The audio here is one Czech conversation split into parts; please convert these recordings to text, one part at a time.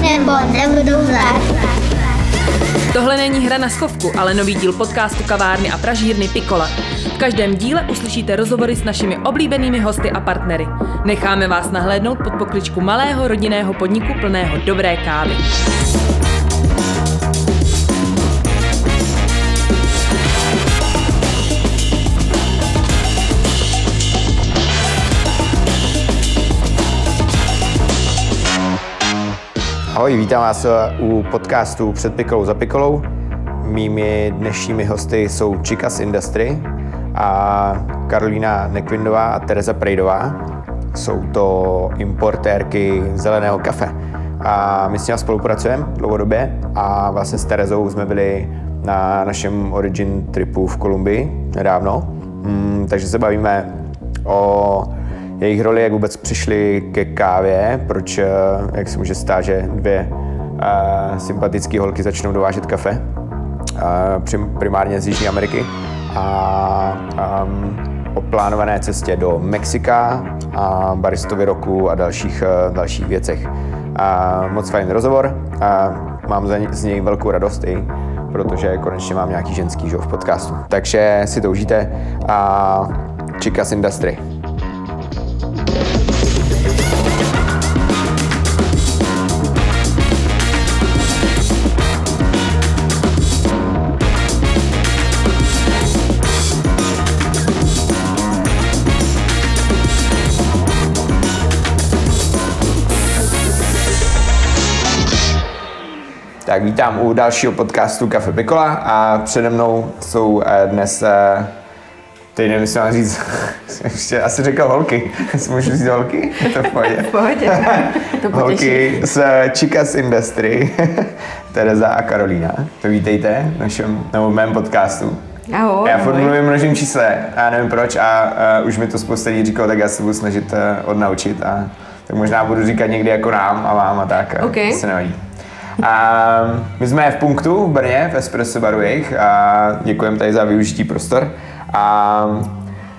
nebo. Tohle není hra na schovku, ale nový díl podcastu kavárny a pražírny Pikola. V každém díle uslyšíte rozhovory s našimi oblíbenými hosty a partnery. Necháme vás nahlédnout pod pokličku malého rodinného podniku plného dobré kávy. Ahoj, vítám vás eh, u podcastu Před pikolou za pikolou. Mými dnešními hosty jsou Chicas Industry a Karolína Nekvindová a Tereza Prejdová. Jsou to importérky zeleného kafe. A my s nimi spolupracujeme dlouhodobě a vlastně s Terezou jsme byli na našem Origin tripu v Kolumbii nedávno. Mm, takže se bavíme o jejich roli, jak vůbec přišli ke kávě, proč, eh, jak se může stát, že dvě uh, sympatické holky začnou dovážet kafe, uh, primárně z Jižní Ameriky, a um, o plánované cestě do Mexika a baristovy roku a dalších, dalších věcech. Uh, moc fajn rozhovor a mám z něj velkou radost i protože konečně mám nějaký ženský žov v podcastu. Takže si to užijte a Chicas Industry. Tak vítám u dalšího podcastu Kafe Pikola a přede mnou jsou eh, dnes, eh, teď nevím, jestli mám říct, ještě asi řekl holky, jestli můžu říct holky, je to v pohodě. v pohodě, to Holky z Chicas Industry, Tereza a Karolína. To vítejte v našem, nebo v mém podcastu. Ahoj, já furt mluvím množím čísle, já nevím proč a uh, už mi to spousta lidí říkalo, tak já se budu snažit uh, odnaučit a tak možná budu říkat někdy jako nám a vám a tak. Okay. Se nevadí. A my jsme v punktu v Brně, v Espresso baru jejich a děkujeme tady za využití prostor. A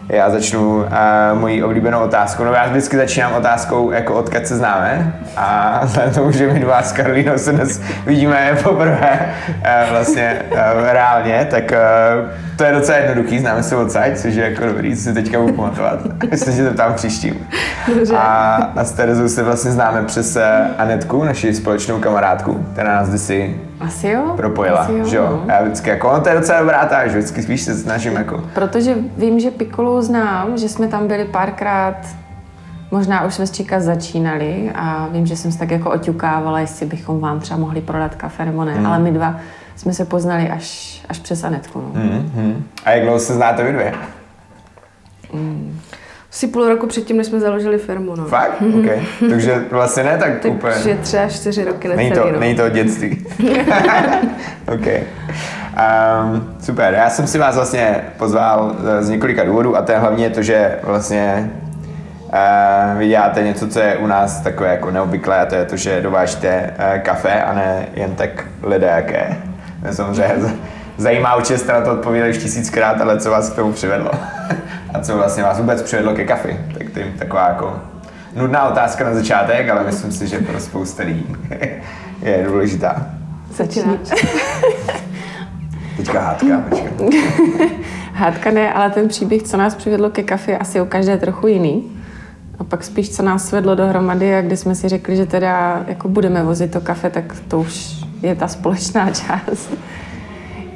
já začnu uh, mojí oblíbenou otázkou. No já vždycky začínám otázkou, jako odkud se známe. A vzhledem tomu, že my dva s Karolínou se dnes vidíme poprvé uh, vlastně uh, reálně, tak uh, to je docela jednoduchý, známe se odsaď, což je jako dobrý, co si teďka budu pamatovat. Jestli se to tam příštím. A, a s Terezou se vlastně známe přes Anetku, naši společnou kamarádku, která nás kdysi asi jo. propojila, asi jo, že jo? No. Já vždycky jako, no to je docela dobrá ta, že vždycky spíš se snažím jako. Protože vím, že Piccolo znám, že jsme tam byli párkrát, možná už jsme s Čika začínali a vím, že jsem se tak jako oťukávala, jestli bychom vám třeba mohli prodat kafe nebo ne, Hmm. ale my dva jsme se poznali až, až přes Anetku. No. Hmm, hmm. A jak dlouho se znáte vy dvě? Asi půl roku předtím, než jsme založili firmu, no. Fakt? OK. Takže vlastně ne tak úplně. Takže tři až čtyři roky Není necelý, to, no. není to od dětství. OK. Um, super, já jsem si vás vlastně pozval eh, z několika důvodů a to je hlavně to, že vlastně uh, vy děláte něco, co je u nás takové jako neobvyklé a to je to, že dovážíte uh, kafe a ne jen tak ledajaké. To je samozřejmě zajímá určitě jste na to odpověděli už tisíckrát, ale co vás k tomu přivedlo? a co vlastně vás vůbec přivedlo ke kafi? Tak to je taková jako nudná otázka na začátek, ale myslím si, že pro spousta lidí je důležitá. Začínáš. Teďka hádka, počkej. Hádka ne, ale ten příběh, co nás přivedlo ke kafe, je asi u každé trochu jiný. A pak spíš, co nás svedlo dohromady a kdy jsme si řekli, že teda jako budeme vozit to kafe, tak to už je ta společná část.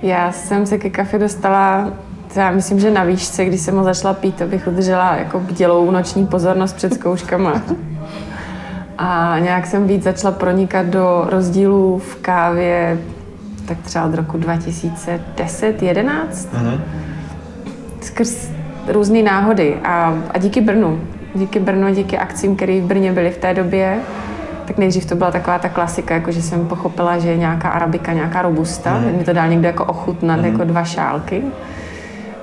Já jsem se ke kafe dostala, já myslím, že na výšce, když jsem ho začala pít, abych udržela jako bdělou noční pozornost před zkouškama. A nějak jsem víc začala pronikat do rozdílů v kávě tak třeba od roku 2010, 11 skrz různé náhody a, a díky Brnu. Díky Brnu, díky akcím, které v Brně byly v té době, tak nejdřív to byla taková ta klasika, jako že jsem pochopila, že je nějaká arabika, nějaká robusta, mm. mi to dal někdo jako ochutnat, mm. jako dva šálky.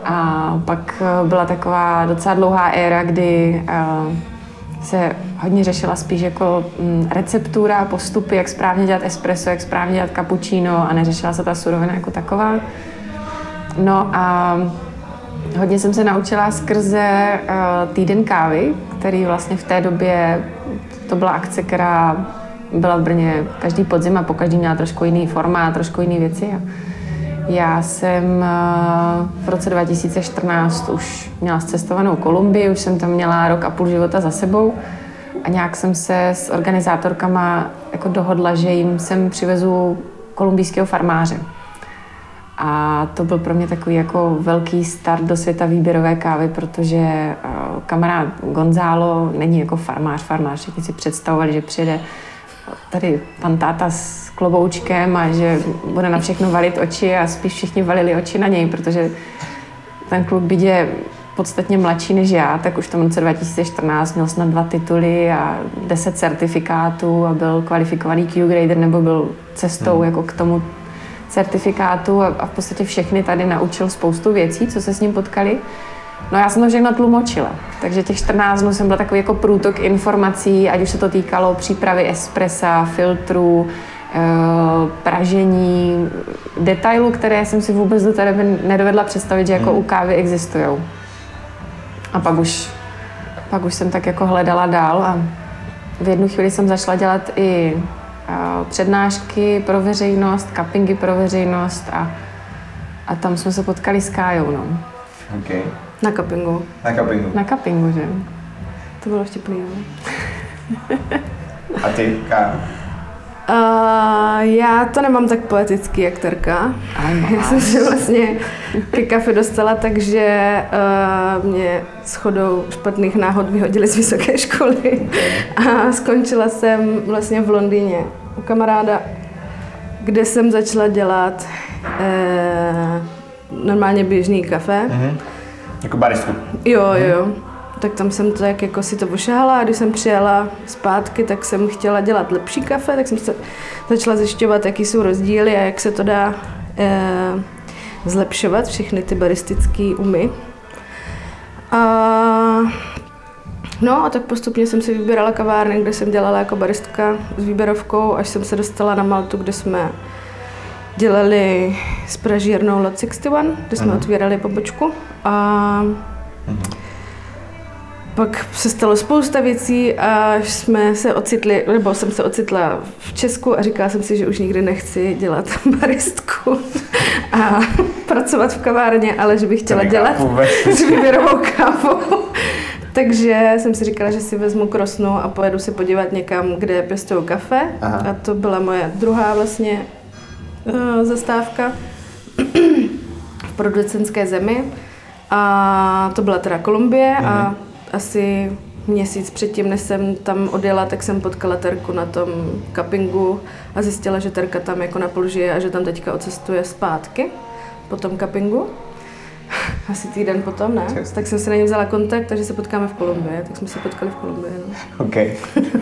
A pak eh, byla taková docela dlouhá éra, kdy eh, se hodně řešila spíš jako mm, receptura, postupy, jak správně dělat espresso, jak správně dělat cappuccino a neřešila se ta surovina jako taková. No a Hodně jsem se naučila skrze uh, týden kávy, který vlastně v té době, to byla akce, která byla v Brně každý podzim a po každý měla trošku jiný formát, trošku jiný věci. Já jsem uh, v roce 2014 už měla cestovanou Kolumbii, už jsem tam měla rok a půl života za sebou a nějak jsem se s organizátorkama jako dohodla, že jim sem přivezu kolumbijského farmáře. A to byl pro mě takový jako velký start do světa výběrové kávy, protože uh, kamarád Gonzalo není jako farmář, farmář. Všichni si představovali, že přijede tady pan táta s kloboučkem a že bude na všechno valit oči a spíš všichni valili oči na něj, protože ten kluk bydě podstatně mladší než já, tak už v tom roce 2014 měl snad dva tituly a deset certifikátů a byl kvalifikovaný Q-grader nebo byl cestou hmm. jako k tomu certifikátu a, a v podstatě všechny tady naučil spoustu věcí, co se s ním potkali. No já jsem to všechno tlumočila, takže těch 14 dnů jsem byla takový jako průtok informací, ať už se to týkalo přípravy espressa, filtrů, eh, pražení, detailů, které jsem si vůbec do té doby nedovedla představit, že jako u kávy existují. A pak už, pak už jsem tak jako hledala dál a v jednu chvíli jsem začala dělat i přednášky pro veřejnost, cuppingy pro veřejnost a, a tam jsme se potkali s Kájou, no. Okay. Na cuppingu. Na cuppingu. Na cuppingu, že? To bylo vtipný, no. A ty, Kájo? Uh, já to nemám tak poetický jak Terka. Já jsem se vlastně ke kafe dostala, takže uh, mě shodou špatných náhod vyhodili z vysoké školy a skončila jsem vlastně v Londýně u kamaráda, kde jsem začala dělat uh, normálně běžný kafe. Mm-hmm. Jako baristu? Jo, jo tak tam jsem to tak jako si to ošahala a když jsem přijela zpátky, tak jsem chtěla dělat lepší kafe, tak jsem se začala zjišťovat, jaký jsou rozdíly a jak se to dá eh, zlepšovat, všechny ty baristické umy. A, no a tak postupně jsem si vybírala kavárny, kde jsem dělala jako baristka s výběrovkou, až jsem se dostala na Maltu, kde jsme dělali s pražírnou Lot 61, kde jsme uh-huh. otvírali pobočku. A uh-huh pak se stalo spousta věcí a jsme se ocitli, nebo jsem se ocitla v Česku a říkala jsem si, že už nikdy nechci dělat baristku a pracovat v kavárně, ale že bych chtěla dělat s výběrovou kávu. Takže jsem si říkala, že si vezmu krosnu a pojedu se podívat někam, kde pěstují kafe. Aha. A to byla moje druhá vlastně uh, zastávka v producentské zemi. A to byla teda Kolumbie mhm. a asi měsíc předtím, než jsem tam odjela, tak jsem potkala Terku na tom cuppingu a zjistila, že Terka tam jako napůl žije a že tam teďka ocestuje zpátky po tom cuppingu. Asi týden potom, ne? Just. Tak jsem si na ní vzala kontakt, takže se potkáme v Kolumbii, tak jsme se potkali v Kolumbii, no. OK.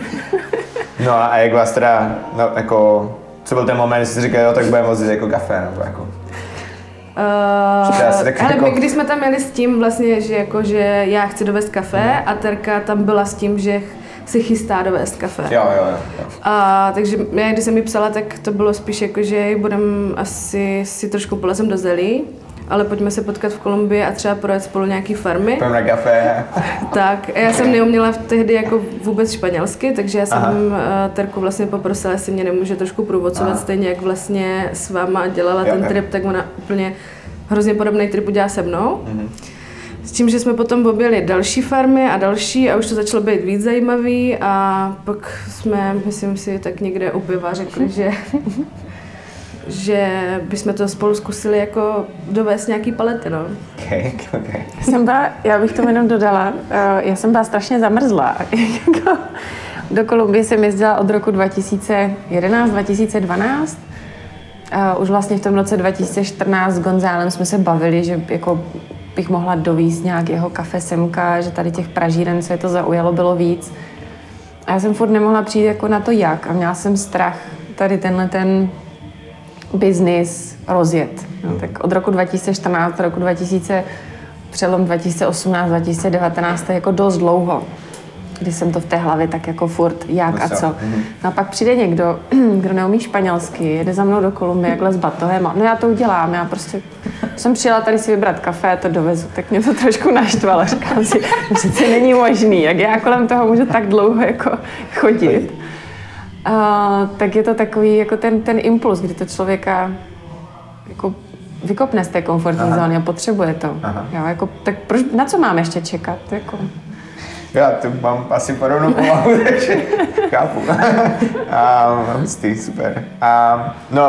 No a jak vás teda, no, jako, co byl ten moment, že jsi říkal, jo, tak budeme vozit jako kafe, nebo jako? Uh, ale jako... my když jsme tam měli s tím vlastně, že, jako, že já chci dovést kafe hmm. a Terka tam byla s tím, že si chystá dovést kafe. Jo, jo, jo. A, takže já, když jsem mi psala, tak to bylo spíš jako, že budem asi si trošku polezem do zelí, ale pojďme se potkat v Kolumbii a třeba projet spolu nějaký farmy. Pojďme na kafe. tak, já jsem neuměla tehdy jako vůbec španělsky, takže já jsem Aha. Eh, Terku vlastně poprosila, jestli mě nemůže trošku průvodcovat, stejně jak vlastně s váma dělala jo, ten trip, tak ona úplně hrozně podobný trip udělala se mnou. Mm-hmm. S tím, že jsme potom objeli další farmy a další a už to začalo být víc zajímavý a pak jsme, myslím si, tak někde u piva řekli, že že bychom to spolu zkusili jako dovést nějaký palety, no. Okay, okay. Jsem byla, já bych to jenom dodala, eh, já jsem byla strašně zamrzlá. Jako do Kolumbie jsem jezdila od roku 2011-2012. Už vlastně v tom roce 2014 s Gonzálem jsme se bavili, že jako bych mohla dovíst nějak jeho kafe semka, že tady těch pražíren, co je to zaujalo, bylo víc. A já jsem furt nemohla přijít jako na to jak a měla jsem strach tady tenhle ten biznis rozjet. No, tak od roku 2014 do roku 2000, přelom 2018, 2019 je jako dost dlouho. kdy jsem to v té hlavě tak jako furt, jak a co? co. No a pak přijde někdo, kdo neumí španělsky, jede za mnou do Kolumbie, jakhle s batohem a no já to udělám, já prostě jsem přijela tady si vybrat kafe, a to dovezu, tak mě to trošku naštvalo, říkám si, to přece není možný, jak já kolem toho můžu tak dlouho jako chodit. Uh, tak je to takový jako ten, ten impuls, kdy to člověka jako vykopne z té komfortní zóny a potřebuje to. Aha. Jo, jako, tak proč, na co mám ještě čekat? Jako, Já to mám asi podobnou povahu, takže chápu. a, hustý, super. A, no,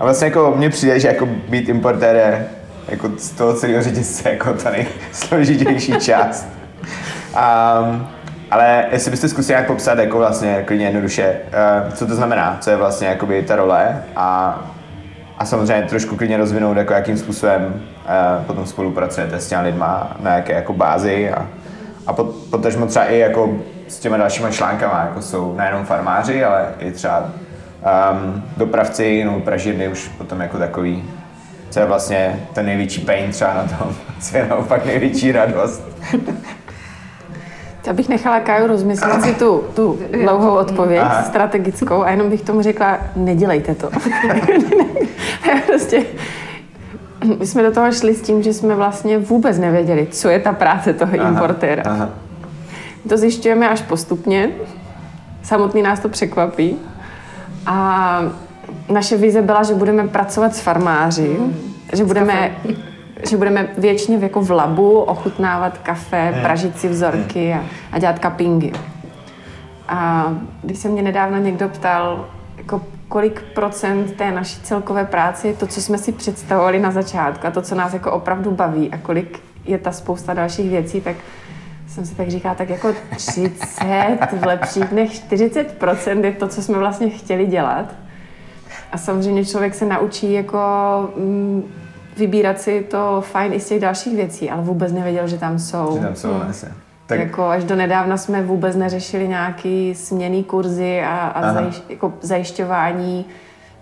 a vlastně jako mně přijde, že jako být importér je jako z toho celého řetězce jako ta nejsložitější část. Um, ale jestli byste zkusili nějak popsat jako vlastně klidně jednoduše, uh, co to znamená, co je vlastně jakoby ta role a, a samozřejmě trošku klidně rozvinout, jako jakým způsobem uh, potom spolupracujete s těmi lidma, na jaké jako bázi a, a pot, potažmo třeba i jako s těma dalšíma článkama, jako jsou nejenom farmáři, ale i třeba um, dopravci nebo pražírny už potom jako takový, co je vlastně ten největší pain třeba na tom, co je naopak největší radost. Já bych nechala Káju rozmyslet si tu, tu dlouhou odpověď, Aha. strategickou, a jenom bych tomu řekla, nedělejte to. Já prostě, my jsme do toho šli s tím, že jsme vlastně vůbec nevěděli, co je ta práce toho importéra. Aha. To zjišťujeme až postupně. Samotný nás to překvapí. A naše vize byla, že budeme pracovat s farmáři, že budeme, že budeme věčně v- jako v labu ochutnávat kafe, pražit si vzorky a, a dělat cuppingy. A když se mě nedávno někdo ptal, jako kolik procent té naší celkové práce je to, co jsme si představovali na začátku a to, co nás jako opravdu baví a kolik je ta spousta dalších věcí, tak jsem si tak říkala, tak jako 30, v lepších dnech 40% je to, co jsme vlastně chtěli dělat. A samozřejmě člověk se naučí jako mm, vybírat si to fajn i z těch dalších věcí, ale vůbec nevěděl, že tam jsou. Že tam jsou vlastně. Tak. Jako až do nedávna jsme vůbec neřešili nějaký směný kurzy a, a zajiš, jako zajišťování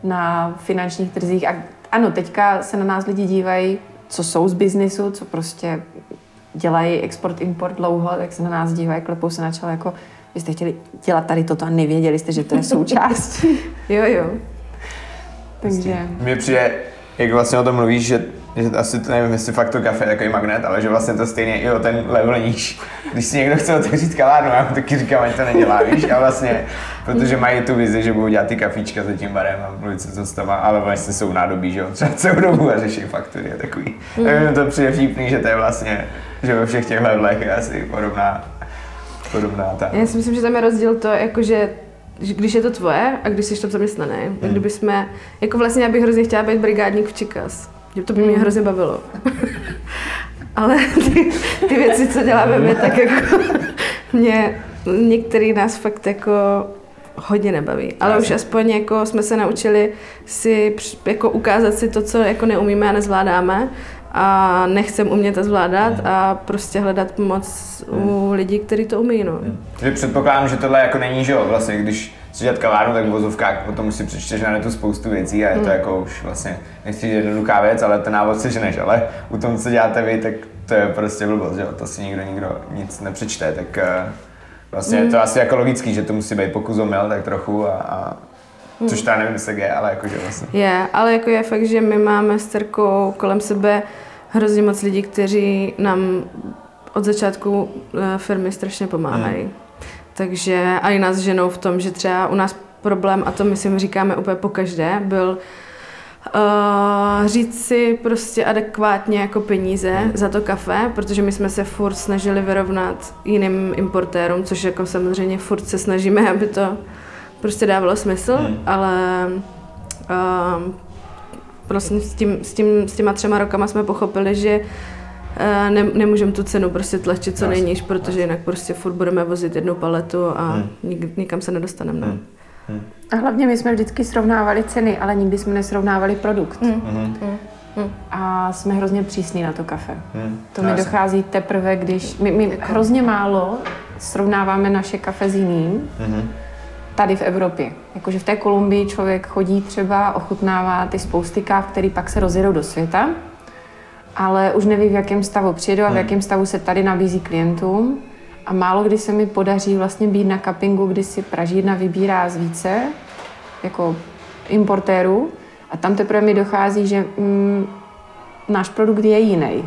na finančních trzích. A ano, teďka se na nás lidi dívají, co jsou z biznisu, co prostě dělají export, import dlouho, tak se na nás dívají, klepou se na čelo, jako vy jste chtěli dělat tady toto a nevěděli jste, že to je součást. Jo, jo. Takže mně přijde, jak vlastně o tom mluvíš, že, že asi to nevím, jestli fakt to kafe je takový magnet, ale že vlastně to stejně i o ten level níž. Když si někdo chce otevřít kavárnu, já mu taky říkám, ať to nedělá, víš, a vlastně, protože mají tu vizi, že budou dělat ty kafíčka za tím barem a mluvit se co s tama, ale vlastně jsou nádobí, že jo, třeba celou dobu a řeší faktury a takový. Mm. Tak to přijde vtipný, že to je vlastně, že ve všech těch levelech je asi podobná, podobná ta. Já si myslím, že tam je rozdíl to, jako že že když je to tvoje a když jsi tam zaměstnaný. Hmm. Tak kdyby jsme, jako vlastně já bych hrozně chtěla být brigádník v Čikas. Že to by Hmm. mě hrozně bavilo. Ale ty, ty věci, co děláme my, tak jako mě některý nás fakt jako hodně nebaví. Ale už aspoň jako jsme se naučili si jako ukázat si to, co jako neumíme a nezvládáme a nechcem umět a zvládat Hmm. a prostě hledat pomoc u lidí, kteří to umí. No. Že předpokládám, že tohle jako není, že jo, vlastně, když si dělat kavárnu, tak v vozovkách potom si přečteš na netu spoustu věcí a je to jako už vlastně, nechci jednoduchá věc, ale ten návod si ženeš, ale u tom, co děláte vy, tak to je prostě blbost, že jo, to si nikdo nikdo nic nepřečte, tak eh, vlastně je to asi jako logický, že to musí být pokus o mil, tak trochu a, a což to já nevím, jestli je, ale jakože vlastně. Je, ale jako je fakt, že my máme s dcerkou kolem sebe hrozně moc lidí, kteří nám od začátku eh, firmy strašně pomáhají. Hmm. Takže a i nás ženou v tom, že třeba u nás problém, a to myslím říkáme úplně po každé, byl Uh, říct si prostě adekvátně jako peníze Hmm. za to kafe, protože my jsme se furt snažili vyrovnat jiným importérům, což jako samozřejmě furt se snažíme, aby to prostě dávalo smysl, Hmm. ale uh, prostě s, tím, s, tím, s těma třema rokama jsme pochopili, že uh, ne, nemůžeme tu cenu prostě tlačit co nejníž, protože jinak prostě furt budeme vozit jednu paletu a Hmm. nik, nikam se nedostaneme. No. Hmm. A hlavně my jsme vždycky srovnávali ceny, ale nikdy jsme nesrovnávali produkt. Mhm. A jsme hrozně přísní na to kafe. Hmm. To mi dochází teprve, když... My, my hrozně málo srovnáváme naše kafe s jiným Mhm. Tady v Evropě. Jakože v té Kolumbii člověk chodí třeba, ochutnává ty spousty káv, které pak se rozjedou do světa, ale už neví, v jakém stavu přijedou a v jakém stavu se tady nabízí klientům. a málo kdy se mi podaří vlastně být na cuppingu, kdy si Pražírna vybírá z více jako importérů a tam teprve mi dochází, že mm, náš produkt je jiný.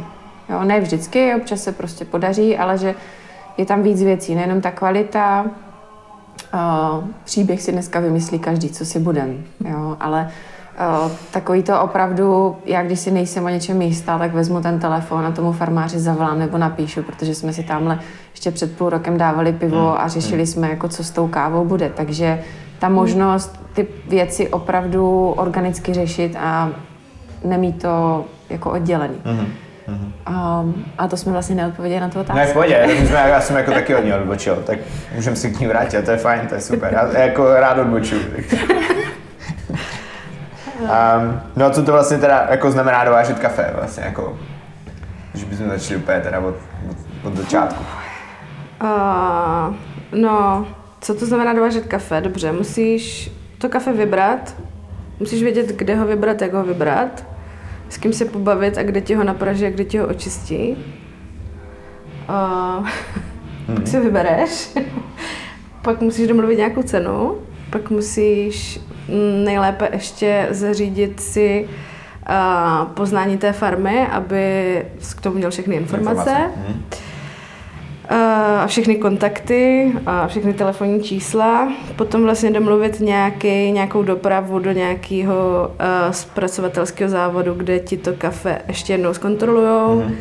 Jo, ne vždycky, občas se prostě podaří, ale že je tam víc věcí, nejenom ta kvalita, uh, příběh si dneska vymyslí každý, co si budem, jo, ale uh, takový to opravdu, já když si nejsem o něčem jistá, tak vezmu ten telefon a tomu farmáři zavolám nebo napíšu, protože jsme si tamhle ještě před půl rokem dávali pivo a řešili jsme, jako co s tou kávou bude, takže ta možnost ty věci opravdu organicky řešit a nemít to jako oddělený. Mm-hmm. Um, a to jsme vlastně neodpověděli na tu otázku. Ne, v pohodě, já jsem jako taky od něj odbočil, tak můžeme si k ní vrátit, to je fajn, to je super, já jako rád odbočuju. um, no a co to vlastně teda jako znamená dovážet kafe vlastně jako, když bychom začali úplně teda od, od, od začátku. Uh, no, co to znamená dovážet kafe? Dobře, musíš to kafe vybrat, musíš vědět, kde ho vybrat, jak ho vybrat, s kým se pobavit a kde ti ho napraží a kde ti ho očistí. Uh, mm-hmm. Pak si vybereš, pak musíš domluvit nějakou cenu, pak musíš mm, nejlépe ještě zařídit si uh, poznání té farmy, aby k tomu měl všechny informace. informace. Mm a všechny kontakty a všechny telefonní čísla, potom vlastně domluvit nějaký, nějakou dopravu do nějakého uh, zpracovatelského závodu, kde ti to kafe ještě jednou zkontrolujou, mm-hmm.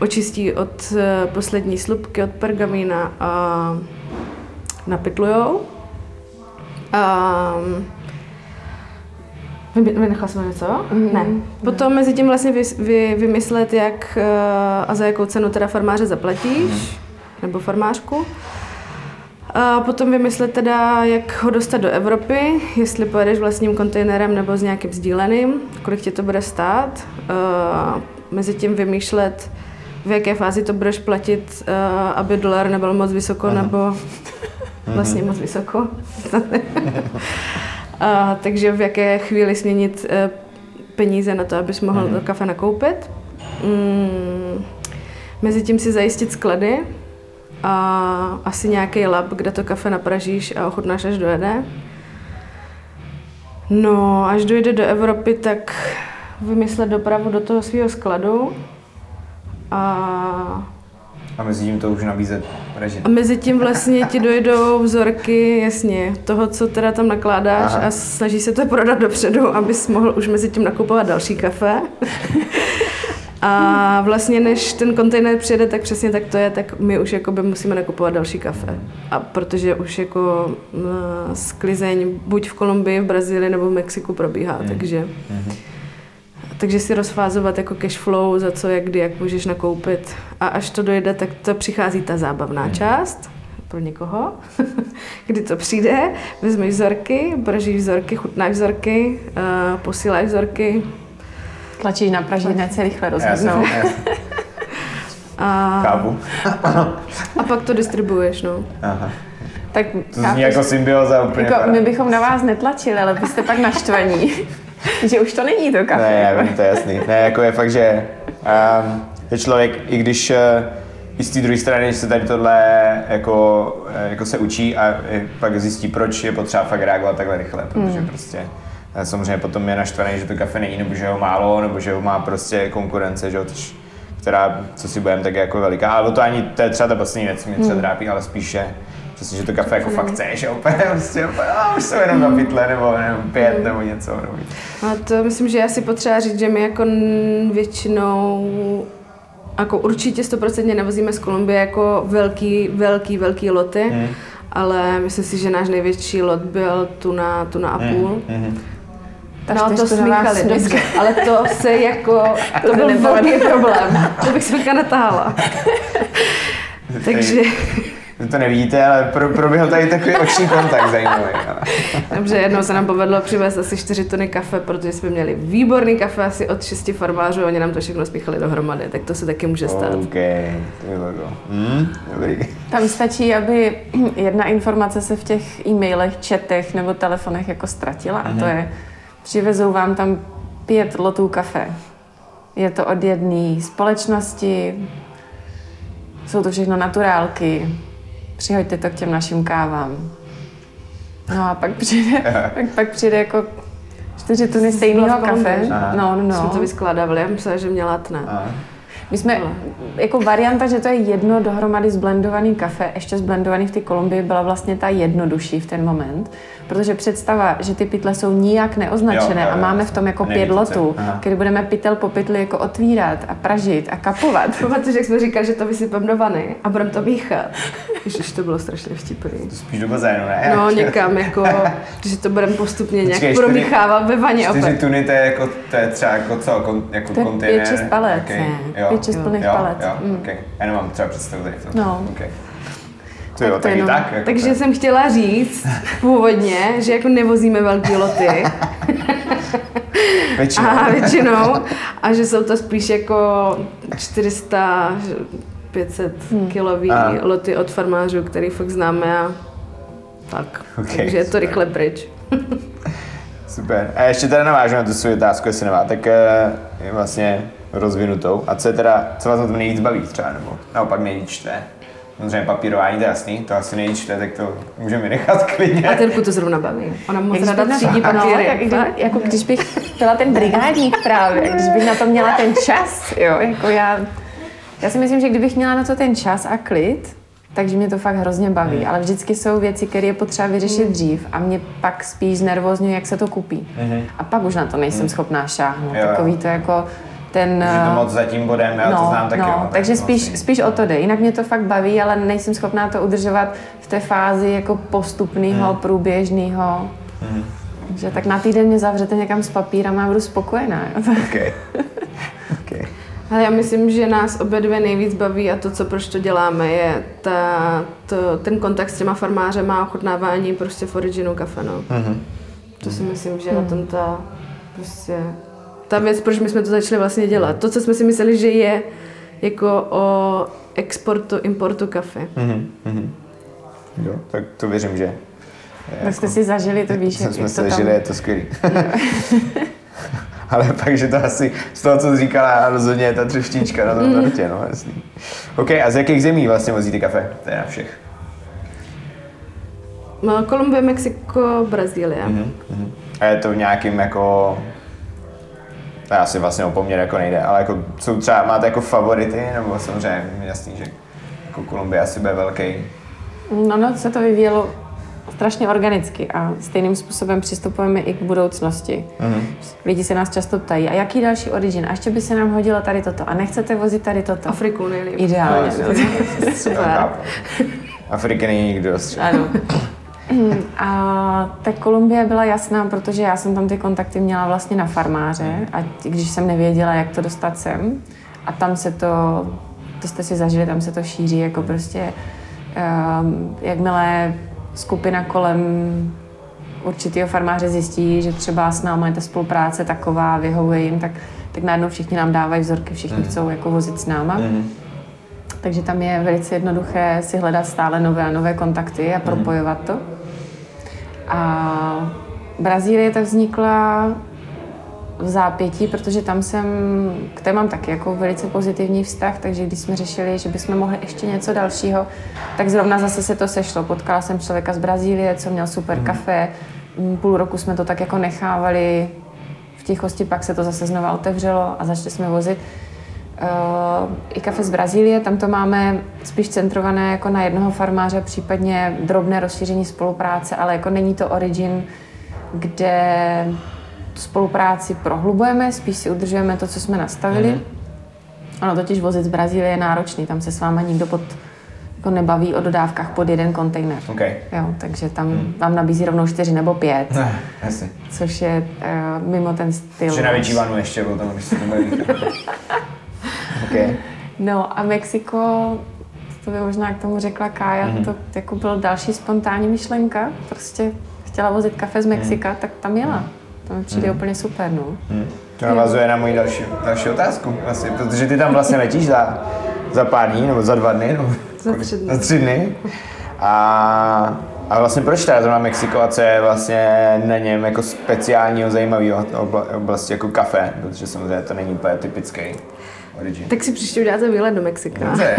očistí od uh, poslední slupky, od pergamína a napitlujou. Um, Vynechal jsem něco? Mm, ne. Potom mezi tím vlastně vy, vy, vymyslet, jak uh, a za jakou cenu teda farmáře zaplatíš. Mm nebo farmářku. A potom vymyslet teda, jak ho dostat do Evropy, jestli pojedeš vlastním kontejnerem nebo s nějakým sdíleným, kolik ti to bude stát. A mezi tím vymýšlet, v jaké fázi to budeš platit, aby dolar nebyl moc vysoko, Aha. nebo vlastně moc vysoko. a, takže v jaké chvíli směnit e, peníze na to, abys mohl mm. to kafe nakoupit. Mm, mezi tím si zajistit sklady, a asi nějaký lab, kde to kafe napražíš a ochutnáš, až dojede. No, až dojde do Evropy, tak vymyslet dopravu do toho svého skladu a a mezi tím to už nabízet režim. A mezi tím vlastně ti dojdou vzorky, jasně, toho, co teda tam nakládáš Aha. a snaží se to prodat dopředu, abys mohl už mezi tím nakupovat další kafe. A vlastně než ten kontejner přijede, tak přesně tak to je, tak my už jakoby musíme nakupovat další kafe. A protože už jako sklizeň buď v Kolumbii, v Brazílii nebo v Mexiku probíhá, mm. takže mm-hmm. takže si rozfázovat jako cash flow, za co, jak kdy, jak můžeš nakoupit. A až to dojde, tak to přichází ta zábavná mm. část pro někoho, kdy to přijde, vezmeš vzorky, bržíš vzorky, chutnáš vzorky, uh, posíláš vzorky, Tlačíš na pražírně, se rychle rozhodnou. A, Chápu. a pak to distribuuješ, no. Aha. Tak to zní jako symbioza úplně. Jako, my bychom na vás netlačili, ale byste pak naštvaní. že už to není to kafe. Ne, já vím, to je jasný. Ne, jako je fakt, že um, je člověk, i když uh, i z té druhé strany se tady tohle jako, uh, jako se učí a pak zjistí, proč je potřeba fakt reagovat takhle rychle, protože hmm. prostě samozřejmě potom je naštvaný, že to kafe není, nebo že ho málo, nebo že ho má prostě konkurence, že ho, která, co si budeme, tak je jako veliká. Ale to ani, to je třeba ta poslední věc, mě třeba hmm. trápí, ale spíše, přesně, že to kafe jako fakt chceš, že úplně prostě, a už jsou jenom na pytle, nebo, nebo pět, hmm. nebo něco. Nebo... A to myslím, že asi potřeba říct, že my jako většinou jako určitě stoprocentně nevozíme z Kolumbie jako velký, velký, velký loty, hmm. ale myslím si, že náš největší lot byl tu na, tu na a půl. Hmm. Hmm. No to smíchali, dobře, ale to se jako, to, to byl velký problém. To bych se taká natáhala. Takže... Vy to nevidíte, ale pro, proběhl tady takový oční kontakt zajímavý. Ale. Dobře, jednou se nám povedlo přivést asi 4 tuny kafe, protože jsme měli výborný kafe asi od 6 farmářů, oni nám to všechno spíchali dohromady, tak to se taky může stát. OK, to je hmm, dobrý. Tam stačí, aby jedna informace se v těch e-mailech, chatech nebo telefonech jako ztratila a to mhm. je Přivezou vám tam pět lotů kafe. Je to od jedné společnosti, Jsou to všechno naturálky. Přihoďte to k těm našim kávám. No a pak přijde, pak, pak přijde jako čtyři tuny stejného kafe. že? No, no, Jsme to no. vyskládávali, já myslela, že měla tne. My jsme, jako varianta, že to je jedno dohromady zblendovaný kafe, ještě zblendovaný v té Kolumbii, byla vlastně ta jednodušší v ten moment. Protože představa, že ty pytle jsou nijak neoznačené Jo, jo, a jo, máme v tom jako pět to lotů, kdy budeme pytel po pytli jako otvírat a pražit a kapovat. Pamatuješ, jak jsme říkali, že to vysypem do vany a budeme to míchat. Ježiš, to bylo strašně vtipný. Spíš do bazénu, ne? No někam, jako, že to budeme postupně nějak Počkej, promíchávat ve vaně Čtyři opět. tuny, to je jako, to je třeba jako co, kon, jako To je kontejner? pět, šest palet, Okay. ne? Jo. Pět, šest plných jo, palet. Jo, Mm. okay. Já nemám třeba představu tady v tom. No. Okay. To jo, to tak i jenom- tak. Jako Takže jsem chtěla říct původně, že jako nevozíme velký loty Většinou. a většinou a že jsou to spíš jako 400, 500 kilový Aha. loty od farmářů, který fakt známe a tak. Ok, Takže je to rychle pryč. Super. A ještě teda navážu na tu svou otázku, jestli nemá, tak eh, je vlastně rozvinutou. A co je teda, co vás na tom nejvíc baví třeba, nebo naopak nejvíc čte? Samozřejmě papírování, to je jasný, to asi nejvíc čte, tak to můžeme nechat klidně. A Terku to zrovna baví. Ona moc ráda třídí no, papíry. kdy, Fakt? jako když bych byla ten brigádník právě, když bych na to měla ten čas, jo, jako já, já si myslím, že kdybych měla na to ten čas a klid, takže mě to fakt hrozně baví, ale vždycky jsou věci, které je potřeba vyřešit dřív a mě pak spíš znervozňuje, jak se to kupí. A pak už na to nejsem schopná šáhnout. Jo, jo. Takový to jako ten... Že to eh, moc za tím bodem, já to znám taky. no, tak takže spíš, vlastně. spíš o to jde. Jinak mě to fakt baví, ale nejsem schopná to udržovat v té fázi jako postupného, Hmm. průběžného. Že tak na týden mě zavřete někam s papírama a budu spokojená. Jo. Okay. okay. Ale já myslím, že nás obě dvě nejvíc baví a to, co proč to děláme, je ta, to, ten kontakt s těma farmářema a ochutnávání prostě v originu kafe, no. Mhm. To si myslím, že je na tom ta prostě ta věc, proč my jsme to začali vlastně dělat. To, co jsme si mysleli, že je jako o exportu, importu kafe. Mhm. Mhm. Jo, tak to věřím, že Tak jste si zažili, to víš, co jak, jsme jak se to tam... je to skvělý. Ale pak, že to asi z toho, co jsi říkala, rozhodně je ta třeštička na tom tortě, no jasný. OK, a z jakých zemí vlastně vozíte kafe? To je na všech. No, Kolumbie, Mexiko, Brazílie. Mhm, mhm. A je to v nějakým jako... To je asi vlastně o poměr jako nejde, ale jako jsou třeba, máte jako favority, nebo samozřejmě jasný, že jako Kolumbie asi bude velký. No, no, se to vyvíjelo strašně organicky a stejným způsobem přistupujeme i k budoucnosti. Mm-hmm. Lidi se nás často ptají, a jaký další origin? A ještě by se nám hodilo tady toto. A nechcete vozit tady toto? Afriku nejlíp. Ideálně. No. Super. Afriky není nikdo. Ano. A ta Kolumbie byla jasná, protože já jsem tam ty kontakty měla vlastně na farmáře a když jsem nevěděla, jak to dostat sem. A tam se to, to jste si zažili, tam se to šíří jako prostě, um, jakmile skupina kolem určitého farmáře zjistí, že třeba s námi je ta spolupráce taková, vyhovuje jim, tak, tak najednou všichni nám dávají vzorky, všichni chcou jako vozit s náma. Takže tam je velice jednoduché si hledat stále nové a nové kontakty a propojovat to. A Brazílie tak vznikla v zápětí, protože tam jsem, k té mám taky jako velice pozitivní vztah, takže když jsme řešili, že bychom mohli ještě něco dalšího, tak zrovna zase se to sešlo. Potkala jsem člověka z Brazílie, co měl super kafe, Mm, půl roku jsme to tak jako nechávali v tichosti, pak se to zase znova otevřelo a začali jsme vozit. Uh, I kafe z Brazílie, tam to máme spíš centrované jako na jednoho farmáře, případně drobné rozšíření spolupráce, ale jako není to origin, kde tu spolupráci prohlubujeme, spíš si udržujeme to, co jsme nastavili. Mm-hmm. Ano, totiž vozit z Brazílie je náročný, tam se s váma nikdo pod, jako nebaví o dodávkách pod jeden kontejner. OK. Jo, takže tam vám nabízí rovnou čtyři nebo pět, Jasně. což je uh, mimo ten styl. Že na ještě potom, když se to baví. OK. No a Mexiko, to by možná k tomu řekla Kája, mm-hmm. to jako byl další spontánní myšlenka. Prostě chtěla vozit kafe z Mexika, tak tam jela. To mi přijde mm-hmm. úplně super, no. To navazuje na moji další, další otázku, vlastně, protože ty tam vlastně letíš za, za pár dní, nebo za dva dny, nebo Za tři dny. za tři dny. A, a vlastně proč teda zrovna Mexiko a co je vlastně na něm jako speciálního zajímavého obla, oblasti jako kafe, protože samozřejmě to není úplně typický origin? Tak si příště uděláte výlet do Mexika. Dobře.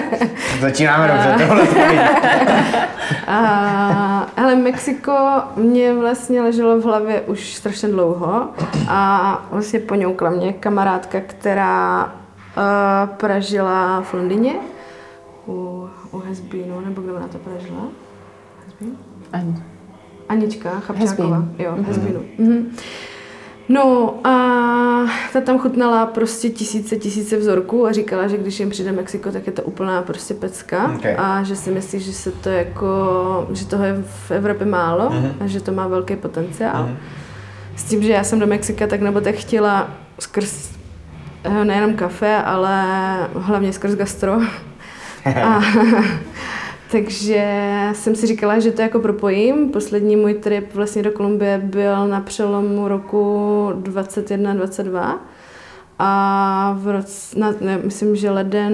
Začínáme dobře, tohle. A, hele, Mexiko mě vlastně leželo v hlavě už strašně dlouho a vlastně poňoukla mě kamarádka, která uh, pražila v Londýně u, u Hezbínu, nebo kdo ona to pražila? Hezbín? Ani. Anička Chapčáková. Hezbín. Jo, Hezbínu. Mhm. No a ta tam chutnala prostě tisíce, tisíce vzorků a říkala, že když jim přijde Mexiko, tak je to úplná prostě pecka Okay. a že si myslí, že se to jako, že toho je v Evropě málo Mhm. a že to má velký potenciál. S tím, že já jsem do Mexika tak nebo tak chtěla skrz eh, nejenom kafe, ale hlavně skrz gastro. A, takže jsem si říkala, že to jako propojím. Poslední můj trip vlastně do Kolumbie byl na přelomu roku 21-22. A v roce, na, ne, myslím, že leden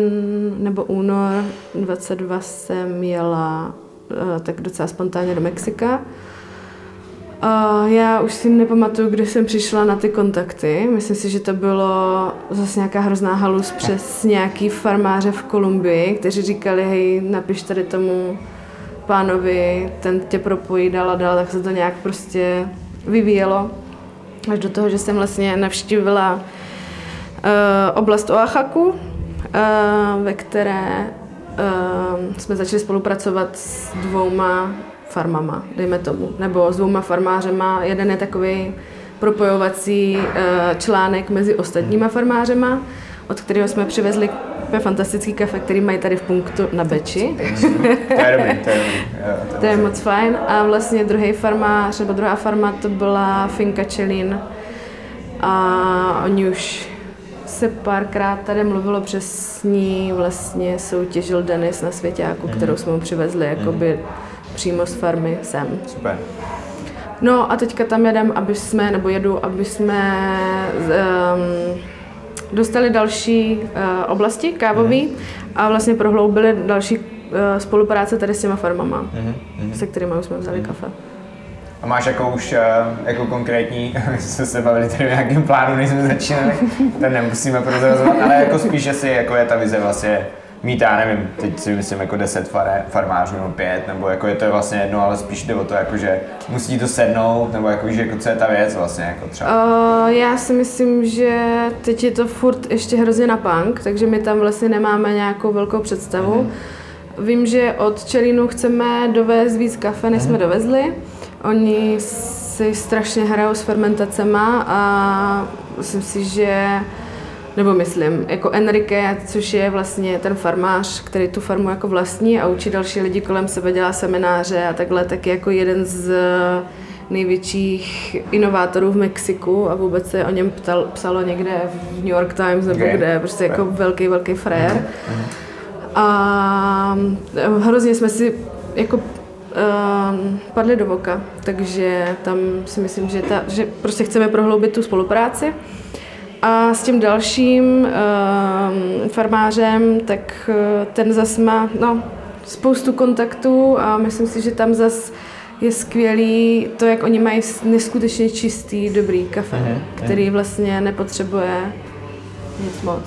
nebo únor 22 jsem jela eh, tak docela spontánně do Mexika. Já už si nepamatuju, kdy jsem přišla na ty kontakty. Myslím si, že to bylo zase nějaká hrozná halus přes nějaký farmáře v Kolumbii, kteří říkali, hej, napiš tady tomu pánovi, ten tě propojí dál a dál, tak se to nějak prostě vyvíjelo. Až do toho, že jsem vlastně navštívila uh, oblast Oaxaku, uh, ve které uh, jsme začali spolupracovat s dvouma farmama, dejme tomu, nebo s dvouma farmářema. Jeden je takový propojovací uh, článek mezi ostatníma farmářema, od kterého jsme přivezli úplně fantastický kafe, který mají tady v punktu na Beči. To je dobrý, to je dobrý. Jo, To je moc fajn. A vlastně druhý farmář, nebo druhá farma, to byla Finka Čelín. A oni už se párkrát tady mluvilo přes ní, vlastně soutěžil Denis na Svěťáku, kterou jsme mu přivezli jakoby přímo z farmy sem. Super. No a teďka tam jedem, aby jsme, nebo jedu, aby jsme um, dostali další uh, oblasti kávový a vlastně prohloubili další uh, spolupráce tady s těma farmama, se kterými už jsme vzali kafe. A máš jako už eh, jako konkrétní, my jsme se bavili tady o nějakém plánu, než jsme začínali, ten nemusíme prozrazovat, ale jako spíš, že si jako je ta vize vlastně mít, já nevím, teď si myslím jako 10 fare, farmářů nebo 5, nebo jako je to vlastně jedno, ale spíš jde o to, jako, že musí to sednout, nebo jako, že jako co je ta věc vlastně, jako třeba. Uh, já si myslím, že teď je to furt ještě hrozně na punk, takže my tam vlastně nemáme nějakou velkou představu. Mm-hmm. Vím, že od Čelínu chceme dovést víc kafe, než jsme dovezli. Oni si strašně hrajou s fermentacema a myslím si, že nebo myslím, jako Enrique, což je vlastně ten farmář, který tu farmu jako vlastní a učí další lidi kolem sebe, dělá semináře a takhle, tak je jako jeden z největších inovátorů v Mexiku a vůbec se o něm ptal, psalo někde v New York Times nebo Okay. kde, prostě jako velký, velký frér. A hrozně jsme si jako um, padli do voka, takže tam si myslím, že, ta, že prostě chceme prohloubit tu spolupráci. A s tím dalším um, farmářem, tak uh, ten zas má no, spoustu kontaktů a myslím si, že tam zas je skvělý to, jak oni mají neskutečně čistý, dobrý kafe, který vlastně nepotřebuje nic moc.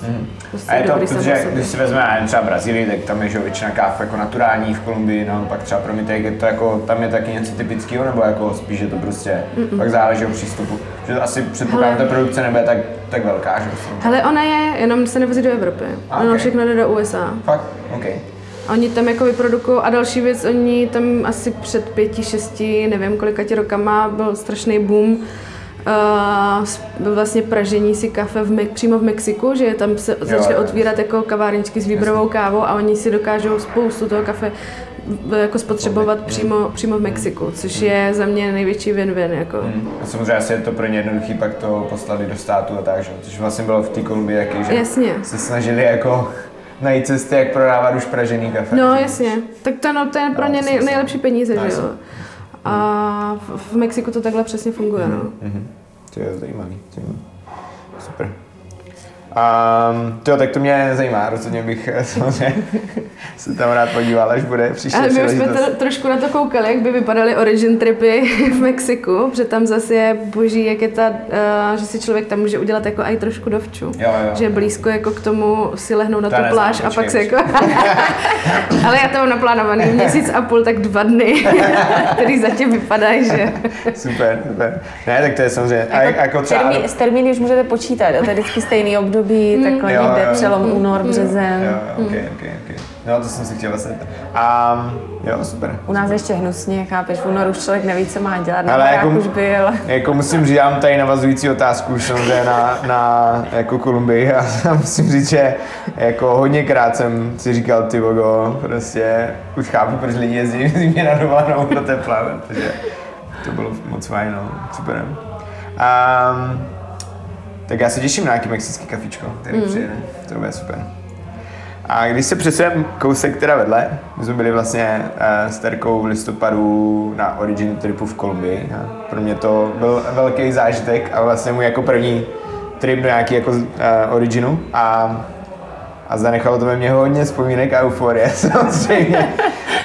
Prostě A je to, protože když si vezmeme třeba Brazílii, tak tam je že většina káv jako naturální v Kolumbii, no pak třeba pro mě je to jako, tam je taky něco typického, nebo jako spíš, že to prostě Mm-mm. pak záleží o přístupu. Že asi předpokládám, že ta produkce nebude tak, tak velká, že jo? Hele, ona je, jenom se nevozí do Evropy. A, Ono ok. všechno jde do USA. Fakt? OK. Oni tam jako vyprodukují a další věc, oni tam asi před pěti, šesti, nevím kolika ti rokama byl strašný boom Uh, vlastně pražení si kafe v Me- přímo v Mexiku, že tam se začaly jo. otvírat jako kavárničky s výběrovou kávou a oni si dokážou spoustu toho kafe jako spotřebovat přímo, přímo v Mexiku, což je za mě největší win-win. Jako. A samozřejmě asi je to pro ně jednoduchý pak to poslali do státu a tak, že? jo, což vlastně bylo v té Kolumbii taky, že Jasně. se snažili jako najít cesty, jak prodávat už pražený kafe. No že? jasně, tak to, no, to je pro No, ně nej, nejlepší peníze, No, že jasně. A v, Mexiku to takhle přesně funguje, no. Mhm. To je zajímavý. Super. Um, to, tak to mě zajímá, rozhodně bych eh, samozřejmě se tam rád podíval, až bude příště Ale my už jsme to, trošku na to koukali, jak by vypadaly origin tripy v Mexiku, protože tam zase je boží, jak je ta, uh, že si člověk tam může udělat jako i trošku dovču. Jo, jo. Že je blízko jako k tomu si lehnout na To tu neznám, pláž a pak se jako... Ale já to mám naplánovaný měsíc a půl, tak dva dny, který zatím vypadají, že... Super, super. Ne, tak to je samozřejmě, a, jako třeba... termín, s termíny už můžete počítat, jo? to je vždycky stejný období, takhle Jo, někde jo, jo. přelom únor, březen. Jo, ok, ok, ok. No, to jsem si chtěl vlastně. A jo, super. U nás ještě hnusně, chápeš, v únoru už člověk neví, co má dělat, Ale jako- už byl. Jako musím říct, já mám tady navazující otázku už samozřejmě na, na jako Kolumbii a musím říct, že jako hodněkrát jsem si říkal, ty vogo, prostě už chápu, proč lidi jezdí zimě na dovolenou do tepla, protože to bylo moc fajn, no, super. Um, tak já se těším na nějaký mexický kafičko, který mm. přijede, to bude super. A když se přesuneme kousek teda vedle, my jsme byli vlastně uh, s Terkou v listopadu na Origin tripu v Kolumbii. A pro mě to byl velký zážitek a vlastně můj jako první trip do nějaký jako uh, Originu. A, a zanechalo to ve mně hodně vzpomínek a euforie samozřejmě.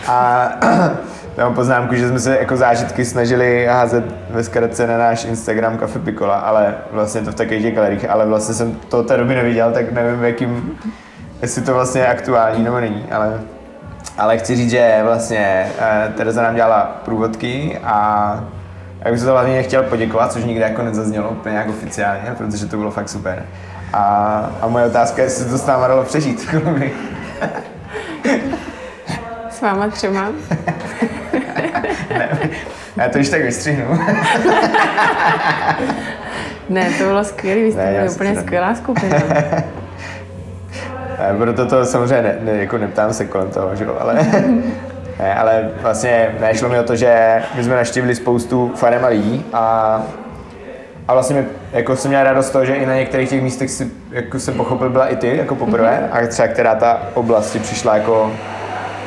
A tam mám poznámku, že jsme se jako zážitky snažili házet ve zkratce na náš Instagram Cafe Picola, ale vlastně to v takových těch galeriích, ale vlastně jsem to té doby neviděl, tak nevím, jakým, jestli to vlastně je aktuální nebo není, ale, ale chci říct, že vlastně eh, Tereza nám dělala průvodky a já bych se to hlavně chtěl poděkovat, což nikdy jako nezaznělo úplně nějak oficiálně, protože to bylo fakt super. A, a moje otázka je, jestli to s náma dalo přežít. S váma třema. Já to již tak vystřihnu. Ne, to bylo skvělé, vy jste Ne, byli úplně skvělá skupina. Ne, Proto to samozřejmě ne, ne, jako neptám se kolem toho, že jo, ale, ne, ale vlastně nešlo mi o to, že my jsme naštívili spoustu farem a lidí a, a vlastně mi, jako jsem měl radost z toho, že i na některých těch místech si, jako jsem pochopil, byla i ty jako poprvé a třeba která ta oblast ti přišla jako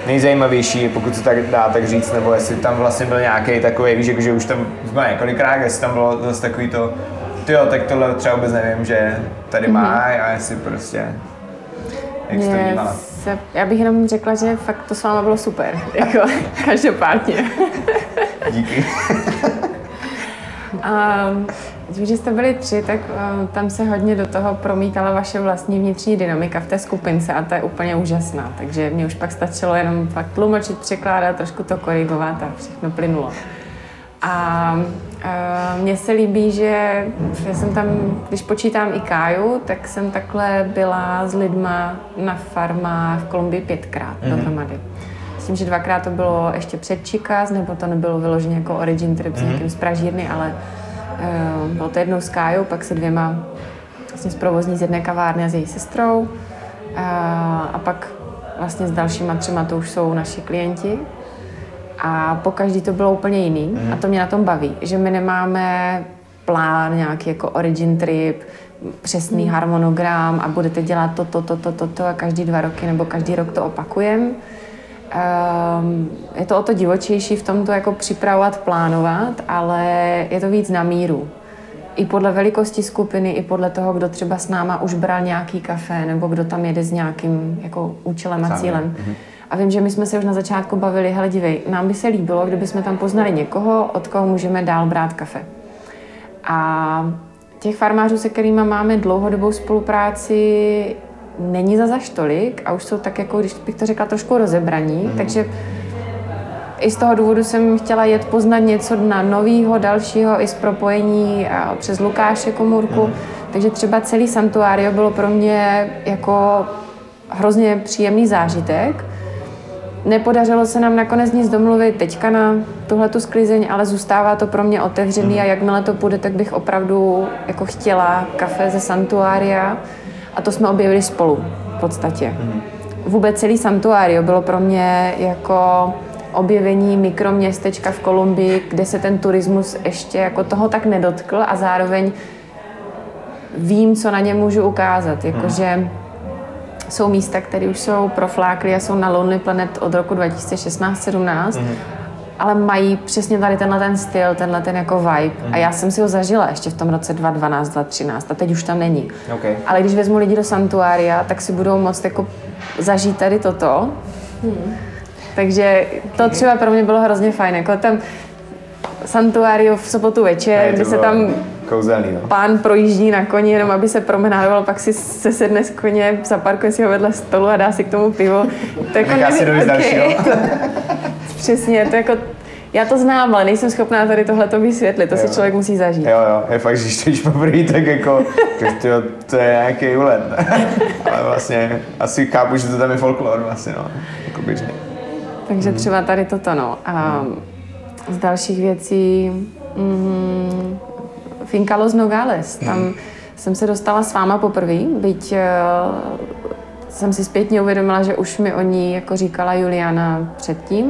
nejzajímavější, pokud se tak dá tak říct, nebo jestli tam vlastně byl nějaký takový, víš, jako, že už tam jsme několikrát, jestli tam bylo zase takový to, ty jo, tak tohle třeba vůbec nevím, že tady má a jestli prostě, jak jsi to vnímala. se, já bych jenom řekla, že fakt to s váma bylo super, jako každopádně. Díky. A že jste byli tři, tak uh, tam se hodně do toho promítala vaše vlastní vnitřní dynamika v té skupince a ta je úplně úžasná. Takže mě už pak stačilo jenom fakt tlumočit, překládat, trošku to korigovat a všechno plynulo. A uh, mně se líbí, že já jsem tam, když počítám i Káju, tak jsem takhle byla s lidma na farmách v Kolumbii pětkrát mm-hmm. dohromady. S tím, že dvakrát to bylo ještě před Chicas, nebo to nebylo vyloženě jako origin trip s někým z Pražírny, ale uh, bylo to jednou s Kájou, pak se dvěma vlastně z provozní z jedné kavárny a s její sestrou. A, a pak vlastně s dalšíma třema to už jsou naši klienti. A po každý to bylo úplně jiný. A to mě na tom baví, že my nemáme plán, nějaký jako origin trip, přesný harmonogram a budete dělat to, to, to, to, to, to a každý dva roky nebo každý rok to opakujeme. Um, je to o to divočejší v tom to jako připravovat, plánovat, ale je to víc na míru. I podle velikosti skupiny, i podle toho, kdo třeba s náma už bral nějaký kafe, nebo kdo tam jede s nějakým jako účelem a cílem. A vím, že my jsme se už na začátku bavili, hele dívej, nám by se líbilo, kdyby jsme tam poznali někoho, od koho můžeme dál brát kafe. A těch farmářů, se kterými máme dlouhodobou spolupráci, není za zaž tolik a už jsou tak jako, když bych to řekla, trošku rozebraní, mm. takže i z toho důvodu jsem chtěla jet poznat něco na novýho, dalšího, i z propojení a přes Lukáše Komůrku. Mm. Takže třeba celý Santuario bylo pro mě jako hrozně příjemný zážitek. Nepodařilo se nám nakonec nic domluvit teďka na tuhle tu sklizeň, ale zůstává to pro mě otevřený a jakmile to půjde, tak bych opravdu jako chtěla kafe ze Santuária a to jsme objevili spolu v podstatě. Vůbec celý Santuario bylo pro mě jako objevení mikroměstečka v Kolumbii, kde se ten turismus ještě jako toho tak nedotkl a zároveň vím, co na ně můžu ukázat. Jakože jsou místa, které už jsou proflákly a jsou na Lonely Planet od roku 2016-17. Ale mají přesně tady tenhle ten styl, tenhle ten jako vibe. A já jsem si ho zažila ještě v tom roce 2012, 2013 a teď už tam není. Okay. Ale když vezmu lidi do Santuária, tak si budou moct jako zažít tady toto. Takže to třeba pro mě bylo hrozně fajn. Jako tam Santuário v sobotu večer, kdy se tam Kouzelný, no. pán projíždí na koni, jenom aby se promenádoval, pak si se sedne z koně, zaparkuje si ho vedle stolu a dá si k tomu pivo. To jako si dojít dalšího. Přesně, to jako, já to znám, ale nejsem schopná tady tohle to vysvětlit, to Jo. si člověk musí zažít. Jo, jo, je fakt, že když poprvé, tak jako, tyjo, to je nějaký úlet. Ale vlastně asi chápu, že to tam je folklor vlastně, no, jako běžně. Takže třeba tady toto, no. A z dalších věcí mm, Finca Los Nogales. Tam jsem se dostala s váma poprvé, byť uh, jsem si zpětně uvědomila, že už mi o ní jako říkala Juliana předtím.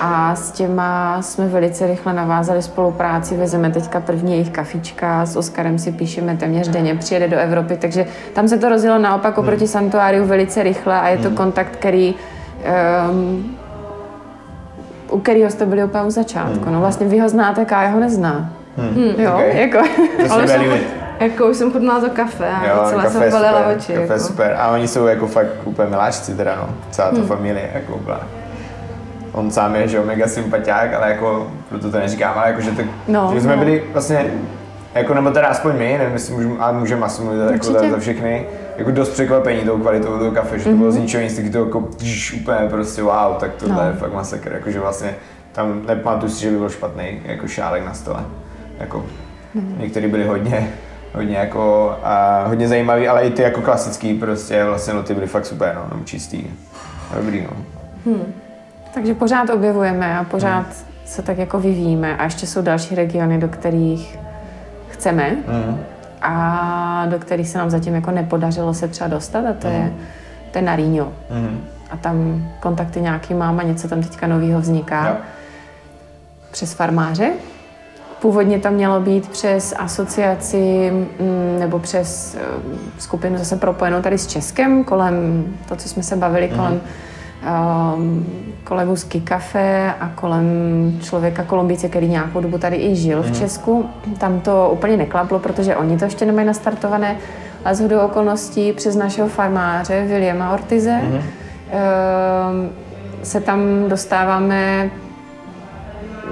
A s těma jsme velice rychle navázali spolupráci, vezeme teďka první jejich kafička, s Oskarem si píšeme téměř denně, přijede do Evropy, takže tam se to rozjelo naopak oproti Santuáriu velice rychle a je to kontakt, který um, u kterého jste byli úplně u začátku. No vlastně vy ho znáte, Kája ho nezná. Jo, Ok. jako. To Ale Jako už jsem chutnala to kafe a Jo, celá kafe jsem super, oči. kafe Jako. super. A oni jsou jako fakt úplně miláčci teda, no. Celá Hmm. ta familie, jako byla. On sám je, že jo, mega sympatiák, ale jako, proto to neříkám, ale jako, že, tak, No, že jsme no. byli vlastně, jako, nebo teda aspoň my, nevím, jestli můžeme, ale můžeme asi mluvit jako za, za všechny, jako dost překvapení tou kvalitou toho kafe, že to bylo z ničeho nic, taky to jako pš, úplně prostě wow, tak tohle. No. je fakt masakr, jakože vlastně tam nepamatuju si, že by byl špatný jako šálek na stole. Jako, Mhm. některý byli hodně, hodně jako, a hodně zajímavý, ale i ty jako klasický prostě vlastně no, ty byly fakt super, no, no čistý. Dobrý, no. Takže pořád objevujeme a pořád se tak jako vyvíjíme a ještě jsou další regiony, do kterých chceme a do kterých se nám zatím jako nepodařilo se třeba dostat a to je, to je Naríňo. A tam kontakty nějaký mám a něco tam teďka nového vzniká. Jo. přes farmáře. Původně to mělo být přes asociaci mm, nebo přes eh, skupinu zase propojenou tady s Českem, kolem to, co jsme se bavili, kolem um, kolegů z Kikafe a kolem člověka Kolumbice, který nějakou dobu tady i žil v Česku. Tam to úplně neklaplo, protože oni to ještě nemají nastartované, ale z hodou okolností přes našeho farmáře Williama Ortize ehm, se tam dostáváme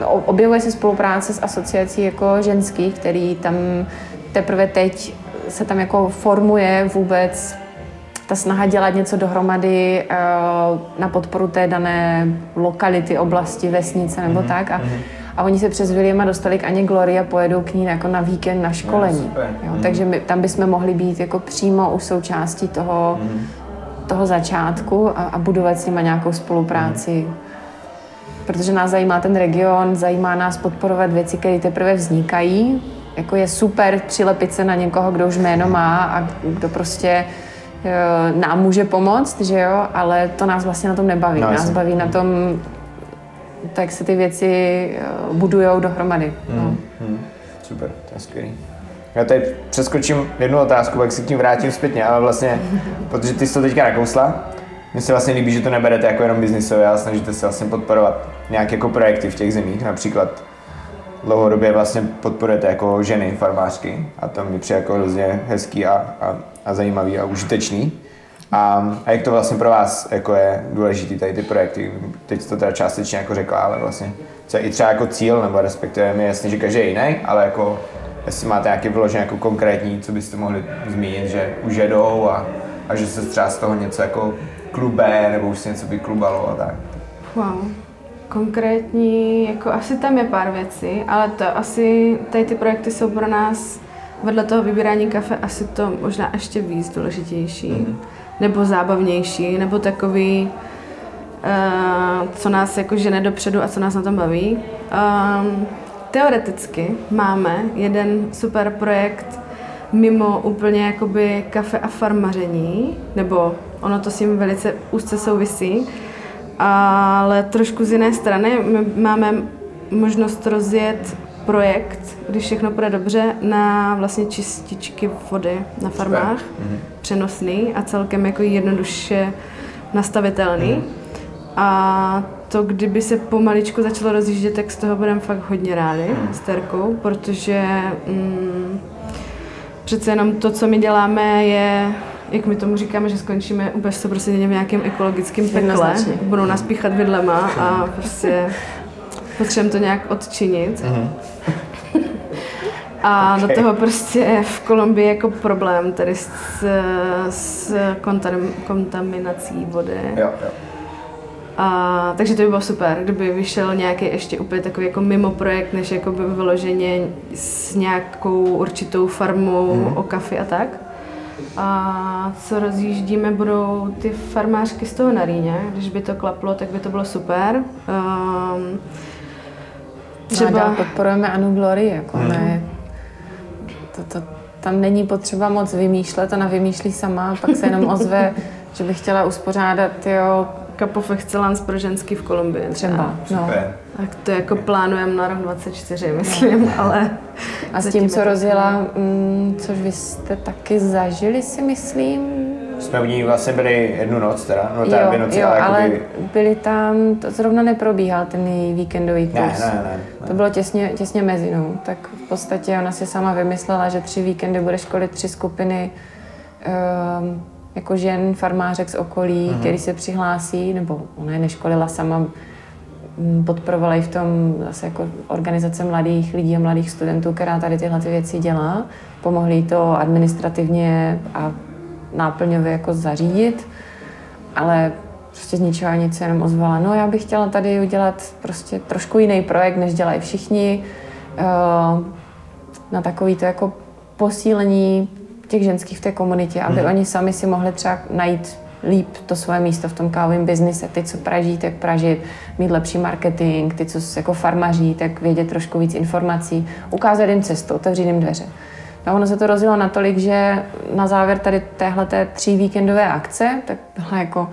objevuje se spolupráce s asociací jako ženských, který tam teprve teď se tam jako formuje vůbec ta snaha dělat něco dohromady eh, na podporu té dané lokality, oblasti, vesnice nebo tak. A, a oni se přes Williama dostali k Aně Glory a pojedou k ní jako na víkend na školení. super. Jo, takže my, tam bychom mohli být jako přímo už součástí toho, toho začátku a, a budovat s nimi nějakou spolupráci protože nás zajímá ten region, zajímá nás podporovat věci, které teprve vznikají. Jako je super přilepit se na někoho, kdo už jméno má a kdo prostě eh, nám může pomoct, že jo, ale to nás vlastně na tom nebaví. No, nás baví na tom, tak se ty věci eh, budujou dohromady. No. Hmm, super, to je skvělý. Já tady přeskočím jednu otázku, pak se k tím vrátím zpětně, ale vlastně, protože ty jsi to teďka nakousla, mně se vlastně líbí, že to neberete jako jenom biznisové, ale snažíte se vlastně podporovat nějaké jako projekty v těch zemích, například dlouhodobě vlastně podporujete jako ženy farmářky a to mi přijde jako hrozně hezký a, a, a zajímavý a užitečný. A, a jak to vlastně pro vás jako je důležitý tady ty projekty? Teď to teda částečně jako řekla, ale vlastně co je i třeba jako cíl, nebo respektive mi je jasný, že každý je jiný, ale jako jestli máte nějaký vyložený jako konkrétní, co byste mohli zmínit, že už jedou a, a že se třeba z toho něco jako klube, nebo už se něco vyklubalo a tak. Wow. Konkrétní, jako asi tam je pár věcí, ale to asi, tady ty projekty jsou pro nás vedle toho vybírání kafe asi to možná ještě víc důležitější, mm-hmm. nebo zábavnější, nebo takový, uh, co nás jako žene dopředu a co nás na tom baví. Um, teoreticky máme jeden super projekt mimo úplně jakoby kafe a farmaření, nebo ono to s tím velice úzce souvisí, ale trošku z jiné strany. My máme možnost rozjet projekt, když všechno půjde dobře, na vlastně čističky vody na farmách, přenosný a celkem jako jednoduše nastavitelný. A to, kdyby se pomaličku začalo rozjíždět, tak z toho budeme fakt hodně rádi Hmm. s Terkou, protože mm, přece jenom to, co my děláme, je jak my tomu říkáme, že skončíme úplně 100% v nějakém ekologickém pekle, budou nás píchat vidlema a prostě potřebujeme to nějak odčinit. A do toho prostě v Kolumbii jako problém tady s, s kontam, kontaminací vody. Jo, jo. A, takže to by bylo super, kdyby vyšel nějaký ještě úplně takový jako mimo projekt, než jako by vyloženě s nějakou určitou farmou Mhm. o kafi a tak. A co rozjíždíme, budou ty farmářky z toho na Rýně. Když by to klaplo, tak by to bylo super. Um, Třeba podporujeme Anu Glory, jako ne, to, to, tam není potřeba moc vymýšlet, ona vymýšlí sama, pak se jenom ozve, že by chtěla uspořádat, jo, Cup of Excellence pro ženský v Kolumbii. třeba. No. Super. Tak to jako plánujeme na rok 24, myslím, ale... A s tím, co rozjela, mm, což vy jste taky zažili, si myslím. Jsme u ní vlastně byli jednu noc teda, no teda dvě noci, jo, ale, ale jakoby... byli tam, to zrovna neprobíhal ten její víkendový Ne, kurz. ne, ne. To bylo těsně, těsně mezi, no. Tak v podstatě ona si sama vymyslela, že tři víkendy bude školit tři skupiny um, jako žen, farmářek z okolí, mm-hmm. který se přihlásí, nebo ona je neškolila sama, podporovala ji v tom zase jako organizace mladých lidí a mladých studentů, která tady tyhle ty věci dělá. Pomohli to administrativně a náplňově jako zařídit, ale prostě z ničeho nic se jenom ozvala. No já bych chtěla tady udělat prostě trošku jiný projekt, než dělají všichni. eh, Na takový to jako posílení těch ženských v té komunitě, aby oni sami si mohli třeba najít líp to svoje místo v tom kávovém biznise. Ty, co praží, tak pražit, mít lepší marketing, ty, co jako farmaří, tak vědět trošku víc informací, ukázat jim cestu, otevřít jim dveře. No ono se to rozjelo natolik, že na závěr tady téhleté tří víkendové akce, tak byla jako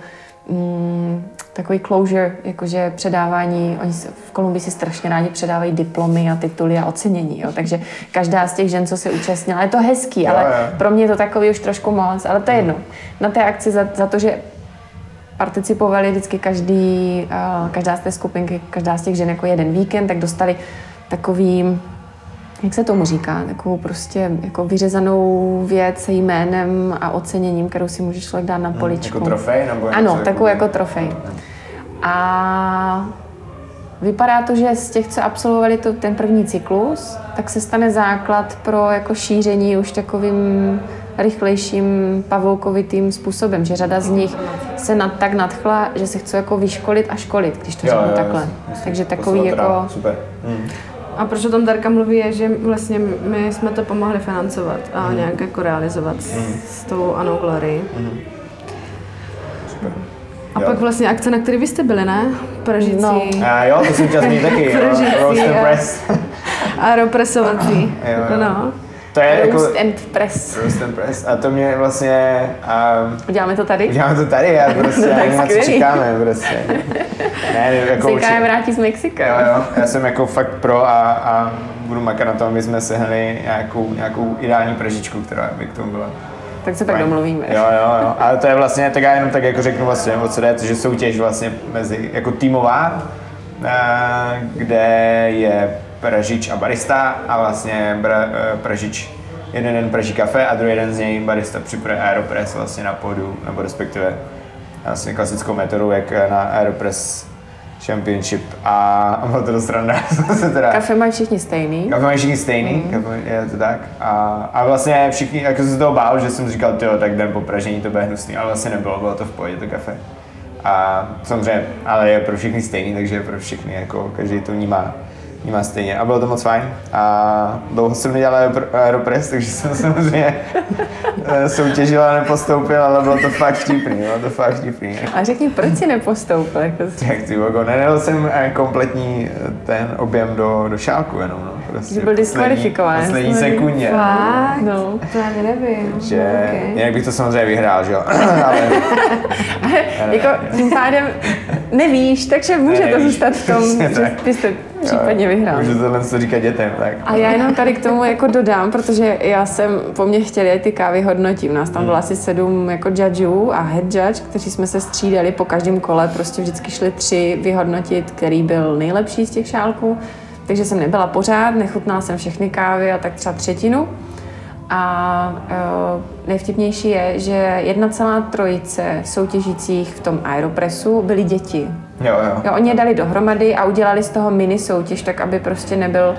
mm, takový closure, jakože předávání, oni se, v Kolumbii si strašně rádi předávají diplomy a tituly a ocenění, jo, takže každá z těch žen, co se účastnila, je to hezký, Jo, ale jo. pro mě je to takový už trošku moc, ale to je jedno. Na té akci za, za to, že participovali vždycky každý, eh, každá z té skupinky, každá z těch žen jako jeden víkend, tak dostali takový, jak se tomu říká, takovou prostě jako vyřezanou věc se jménem a oceněním, kterou si může člověk dát na poličku. jako trofej, nebo Ano, takovou jako trofej. A vypadá to, že z těch, co absolvovali to, ten první cyklus, tak se stane základ pro jako šíření už takovým rychlejším pavoukovitým způsobem, že řada z nich se nad, tak nadchla, že se chce jako vyškolit a školit, když to řeknu takhle. jasně, jasně. Takže takový jako... Super. Mm. A proč o tom Darka mluví, je, že vlastně my jsme to pomohli financovat a Mhm. nějak jako realizovat s, s tou Anou Glory. Super. A Jo. pak vlastně akce, na které vy jste byli, ne? Pražící No. A jo, to jsem účastný taky. Pražící, Roast and jo. press. aeropresovací. Jo, jo. No. To je jako... Roast and press. Roast and press. A to mě vlastně... Um, Uděláme to tady? Uděláme to tady a prostě No tak ani na co čekáme prostě. Ne, ne, jako Se určitě- vrátí z Mexika. Jo, jo, já jsem jako fakt pro a, a budu makat na tom, aby jsme sehnali nějakou, nějakou ideální pražičku, která by k tomu byla. Tak se pak fajn. domluvíme. Jo, jo, jo. Ale to je vlastně, tak já jenom tak jako řeknu vlastně, o co jde, že soutěž vlastně mezi, jako týmová, eh, kde je pražič a barista a vlastně bra, eh, pražič jeden den praží kafe a druhý den z něj barista připraví aeropress vlastně na podu, nebo respektive vlastně klasickou metodou, jak na aeropress championship a, bylo to dost randa. se teda, Kafe mají všichni stejný. Kafe mají všichni stejný, mm. kafe, je to tak. A, a vlastně všichni, jako jsem se toho bál, že jsem říkal, jo, tak den po pražení to bude hnusný, ale vlastně nebylo, bylo to v pohodě, to kafe. A samozřejmě, ale je pro všechny stejný, takže je pro všechny, jako každý to vnímá, vnímá stejně. A bylo to moc fajn. A dlouho jsem nedělal aero- aeropress, takže jsem samozřejmě eh, soutěžil a nepostoupil, ale bylo to fakt vtipný, bylo to fakt vtipný. A řekni, proč si nepostoupil? Jako Jak ty vogo, nenel jsem eh, kompletní eh, ten objem do, do šálku jenom, no. Prostě Že byl diskvalifikován. Poslední, sekundě. Fakt? No. To já nevím. Že, Okay. jinak bych to samozřejmě vyhrál, že jo? Ale jako tím pádem nevíš, takže může to zůstat v tom, že byste případně vyhrál. Můžu tohle to říkat dětem, tak. A já jenom tady k tomu jako dodám, protože já jsem po mně chtěli ty kávy hodnotím. Nás tam bylo asi sedm jako judgeů a head judge, kteří jsme se střídali po každém kole. Prostě vždycky šli tři vyhodnotit, který byl nejlepší z těch šálků. Takže jsem nebyla pořád, nechutnala jsem všechny kávy a tak třeba třetinu. A uh, nejvtipnější je, že jedna celá trojice soutěžících v tom Aeropressu byly děti. Jo, jo. Jo, oni je dali dohromady a udělali z toho mini soutěž, tak aby prostě nebyl,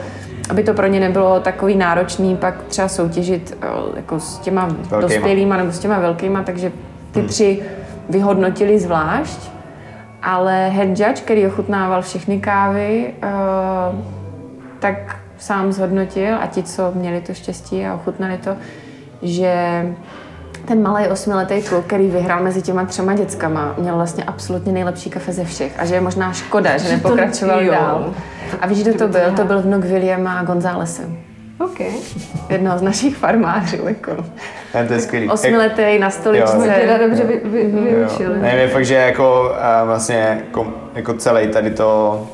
aby to pro ně nebylo takový náročný pak třeba soutěžit eh, jako s těma Velkýma. dospělýma nebo s těma velkýma, takže ty tři vyhodnotili zvlášť, ale head judge, který ochutnával všechny kávy, eh, tak sám zhodnotil a ti, co měli to štěstí a ochutnali to, že ten malý osmiletý kluk, který vyhrál mezi těma třema dětskama, měl vlastně absolutně nejlepší kafe ze všech a že je možná škoda, že nepokračoval jo. dál. A víš, kdo to byl? To byl vnuk Williama Gonzálese. OK. Jednoho z našich farmářů. Jako. Ne, to je skvělý. Osmiletý na Jo. stoličce. Teda dobře vy, vy, Jo. vyučili. Ne, je fakt, že jako vlastně jako, jako celý tady to,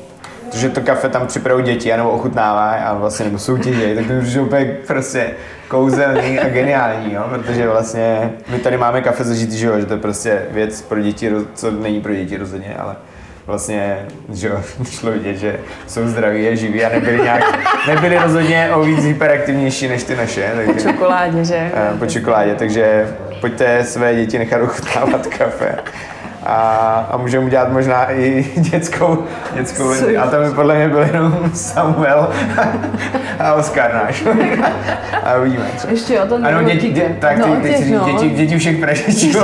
to, že to kafe tam připravují děti, anebo ochutnává a vlastně nebo soutěží, tak to přijde úplně prostě kouzelný a geniální, jo? protože vlastně my tady máme kafe zažitý, že, jo? že to je prostě věc pro děti, co není pro děti rozhodně, ale vlastně, že jo, šlo vidět, že jsou zdraví a živí a nebyli nějak, nebyli rozhodně o víc hyperaktivnější než ty naše. Takže, čokoládě, že? Eh, po čokoládě, takže pojďte své děti nechat ochutnávat kafe. A, a můžeme udělat možná i dětskou, dětskou verzi. A tam by podle mě byl jenom Samuel a Oskar náš. A uvidíme. třeba. Ještě o tom Ano, děti, dě, tak No, ty, těch, ty, no. děti, děti všech pražečů.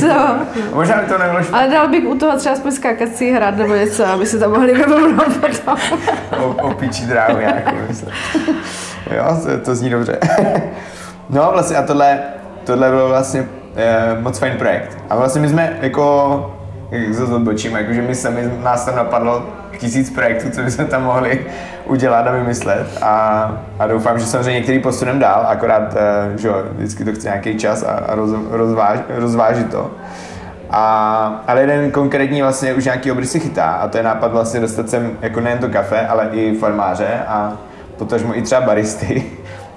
Co? Možná by to nebylo špatné. Ale dal bych u toho třeba aspoň skákací hrad nebo něco, aby se tam mohli vyblbnout potom. o, o pičí dráhu nějakou. Jo, to, to zní dobře. No vlastně a tohle, tohle byl vlastně moc fajn projekt. A vlastně my jsme jako, jak se odbočím, jakože my sami, nás tam napadlo tisíc projektů, co bychom tam mohli udělat a vymyslet a, a doufám, že samozřejmě některý posunem dál, akorát, eh, že jo, vždycky to chce nějaký čas a, a roz, rozváž, rozvážit to. A, ale jeden konkrétní vlastně už nějaký obrysy chytá a to je nápad vlastně dostat sem jako nejen to kafe, ale i farmáře a potažmo i třeba baristy.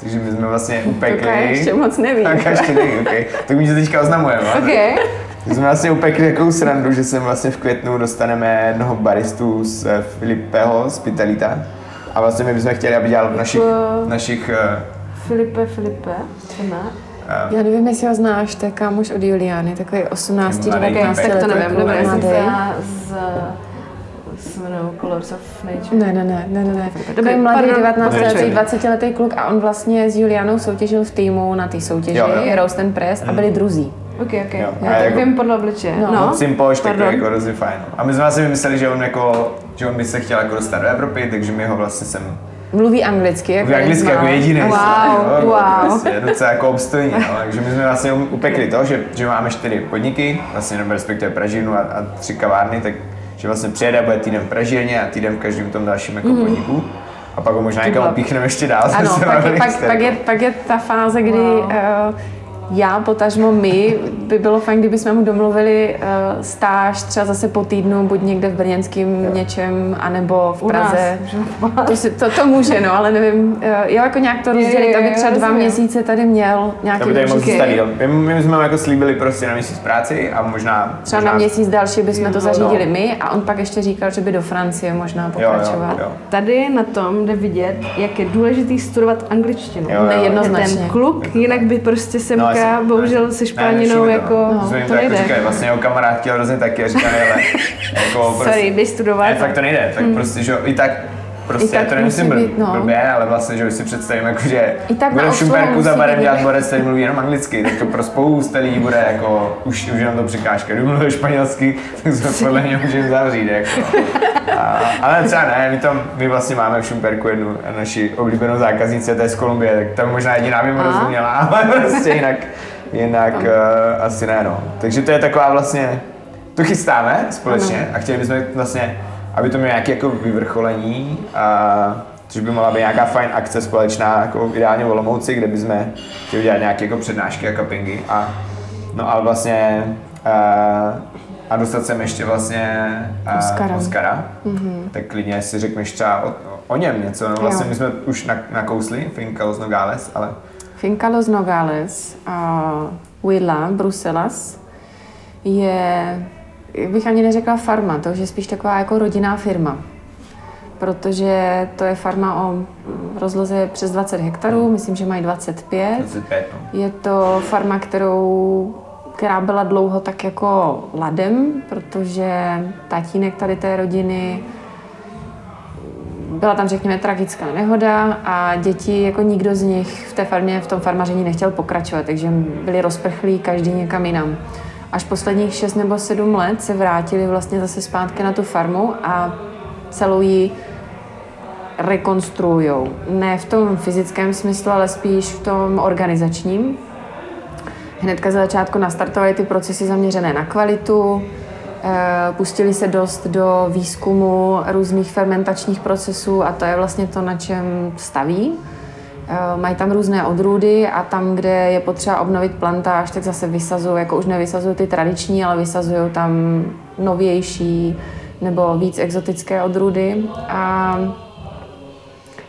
Takže my jsme vlastně upekli. Kaká ještě moc neví. Kaká ještě neví, okay. Tak my to teďka oznamujeme. OK. My jsme vlastně upekli takovou srandu, že sem vlastně v květnu dostaneme jednoho baristu z eh, Filipeho z Pitalita. A vlastně my bychom chtěli, aby dělal v našich, Jako- našich eh, Filipe, Filipe, má? Já nevím, jestli ho znáš, to je kámoš od Juliány, takový 18, Mladý 19 týpek. Tak to nevím, dobré, z, se jmenují Colors of Nature. Ne, ne, ne, ne, ne, ne. Dobrý, Takový mladý pardon. 19 letý, Pokračuj. 20 letý kluk a on vlastně s Julianou soutěžil v týmu na té soutěži Jo, jo. Roast and Press a byli druzí. OK, OK. Jo, Já a tak jako- vím podle obličeje. No. No, Simpoš, takový Pardon. jako hrozně fajn. A my jsme si vymysleli, že on jako, že on by se chtěl jako dostat do Evropy, takže my ho vlastně sem Mluví anglicky. Jako v anglicky jako jediný. Wow, jo, wow. Prostě docela jako obstojný. No. Takže my jsme vlastně upekli to, že, že máme čtyři podniky, vlastně nebo respektive pražírnu a, a tři kavárny, tak že vlastně přijede a bude týden v pražírně a týden v každém tom dalším jako podniku. A pak ho možná někam opíchneme ještě dál. Ano, pak je, pak, pak, je, pak je ta fáze, kdy Wow. uh, já, potažmo my, by bylo fajn, kdyby jsme mu domluvili uh, stáž třeba zase po týdnu, buď někde v brněnském něčem, anebo v U nás. Praze. To, si, to, to může, no, ale nevím, uh, jo, jako nějak to rozdělit, jo, aby jo, třeba dva rozumím. měsíce tady měl nějaký aby tady mohl zůstat. My, my jsme mu jako slíbili prostě na měsíc práci a možná... Třeba možná, na měsíc další bychom to No, zařídili no. my a on pak ještě říkal, že by do Francie možná Jo, pokračoval. jo, jo. Tady na tom jde vidět, jak je důležitý studovat angličtinu. Jo, jo. Že Nejednoznačně. Ten kluk, jinak by prostě semka, No, asi- bohužel se to, jako, no. To to jako nejde. říkali, vlastně jeho kamarád chtěl hrozně taky a říkali, ale jako Sorry, jdeš studovat. Ne, fakt to nejde, tak prostě, že jo, i tak Prostě to nemyslím blb, být, no. blbě, ale vlastně, že si představím, jako, že I tak bude v Šumperku za barem být dělat borec, který mluví jenom anglicky, tak to pro spoustu lidí bude jako, už, už jenom to překážka. Kdyby mluvil španělsky, tak se podle něj můžeme zavřít. Jako. A, ale třeba ne, my, tam, my vlastně máme v Šumperku jednu naši oblíbenou zákaznici, a to je z Kolumbie, tak tam možná jediná by mu rozuměla, ale prostě jinak, jinak uh, asi ne, no. Takže to je taková vlastně, to chystáme společně a chtěli bychom vlastně, aby to mělo nějaké jako vyvrcholení a což by mohla být nějaká fajn akce společná, jako ideálně v Olomouci, kde bychom chtěli dělat nějaké jako přednášky a cuppingy. A, no ale vlastně uh, a dostat sem ještě vlastně uh, Oscara. Oscara. Mm-hmm. tak klidně si řekneš třeba o, o něm něco. No, vlastně Jo. my jsme už na, nakousli Finka Los Nogales, ale Finca Los Nogales a Huila, Bruselas, je, bych ani neřekla farma, to už je spíš taková jako rodinná firma. Protože to je farma o rozloze přes 20 hektarů, myslím, že mají 25. 25, no. Je to farma, kterou, která byla dlouho tak jako ladem, protože tatínek tady té rodiny byla tam, řekněme, tragická nehoda a děti, jako nikdo z nich v té farmě, v tom farmaření nechtěl pokračovat, takže byli rozprchlí každý někam jinam. Až posledních 6 nebo 7 let se vrátili vlastně zase zpátky na tu farmu a celou ji rekonstruujou. Ne v tom fyzickém smyslu, ale spíš v tom organizačním. Hnedka za začátku nastartovaly ty procesy zaměřené na kvalitu, eh, pustili se dost do výzkumu různých fermentačních procesů a to je vlastně to, na čem staví. Eh, Mají tam různé odrůdy a tam, kde je potřeba obnovit plantáž, tak zase vysazují, jako už nevysazují ty tradiční, ale vysazují tam novější nebo víc exotické odrůdy. A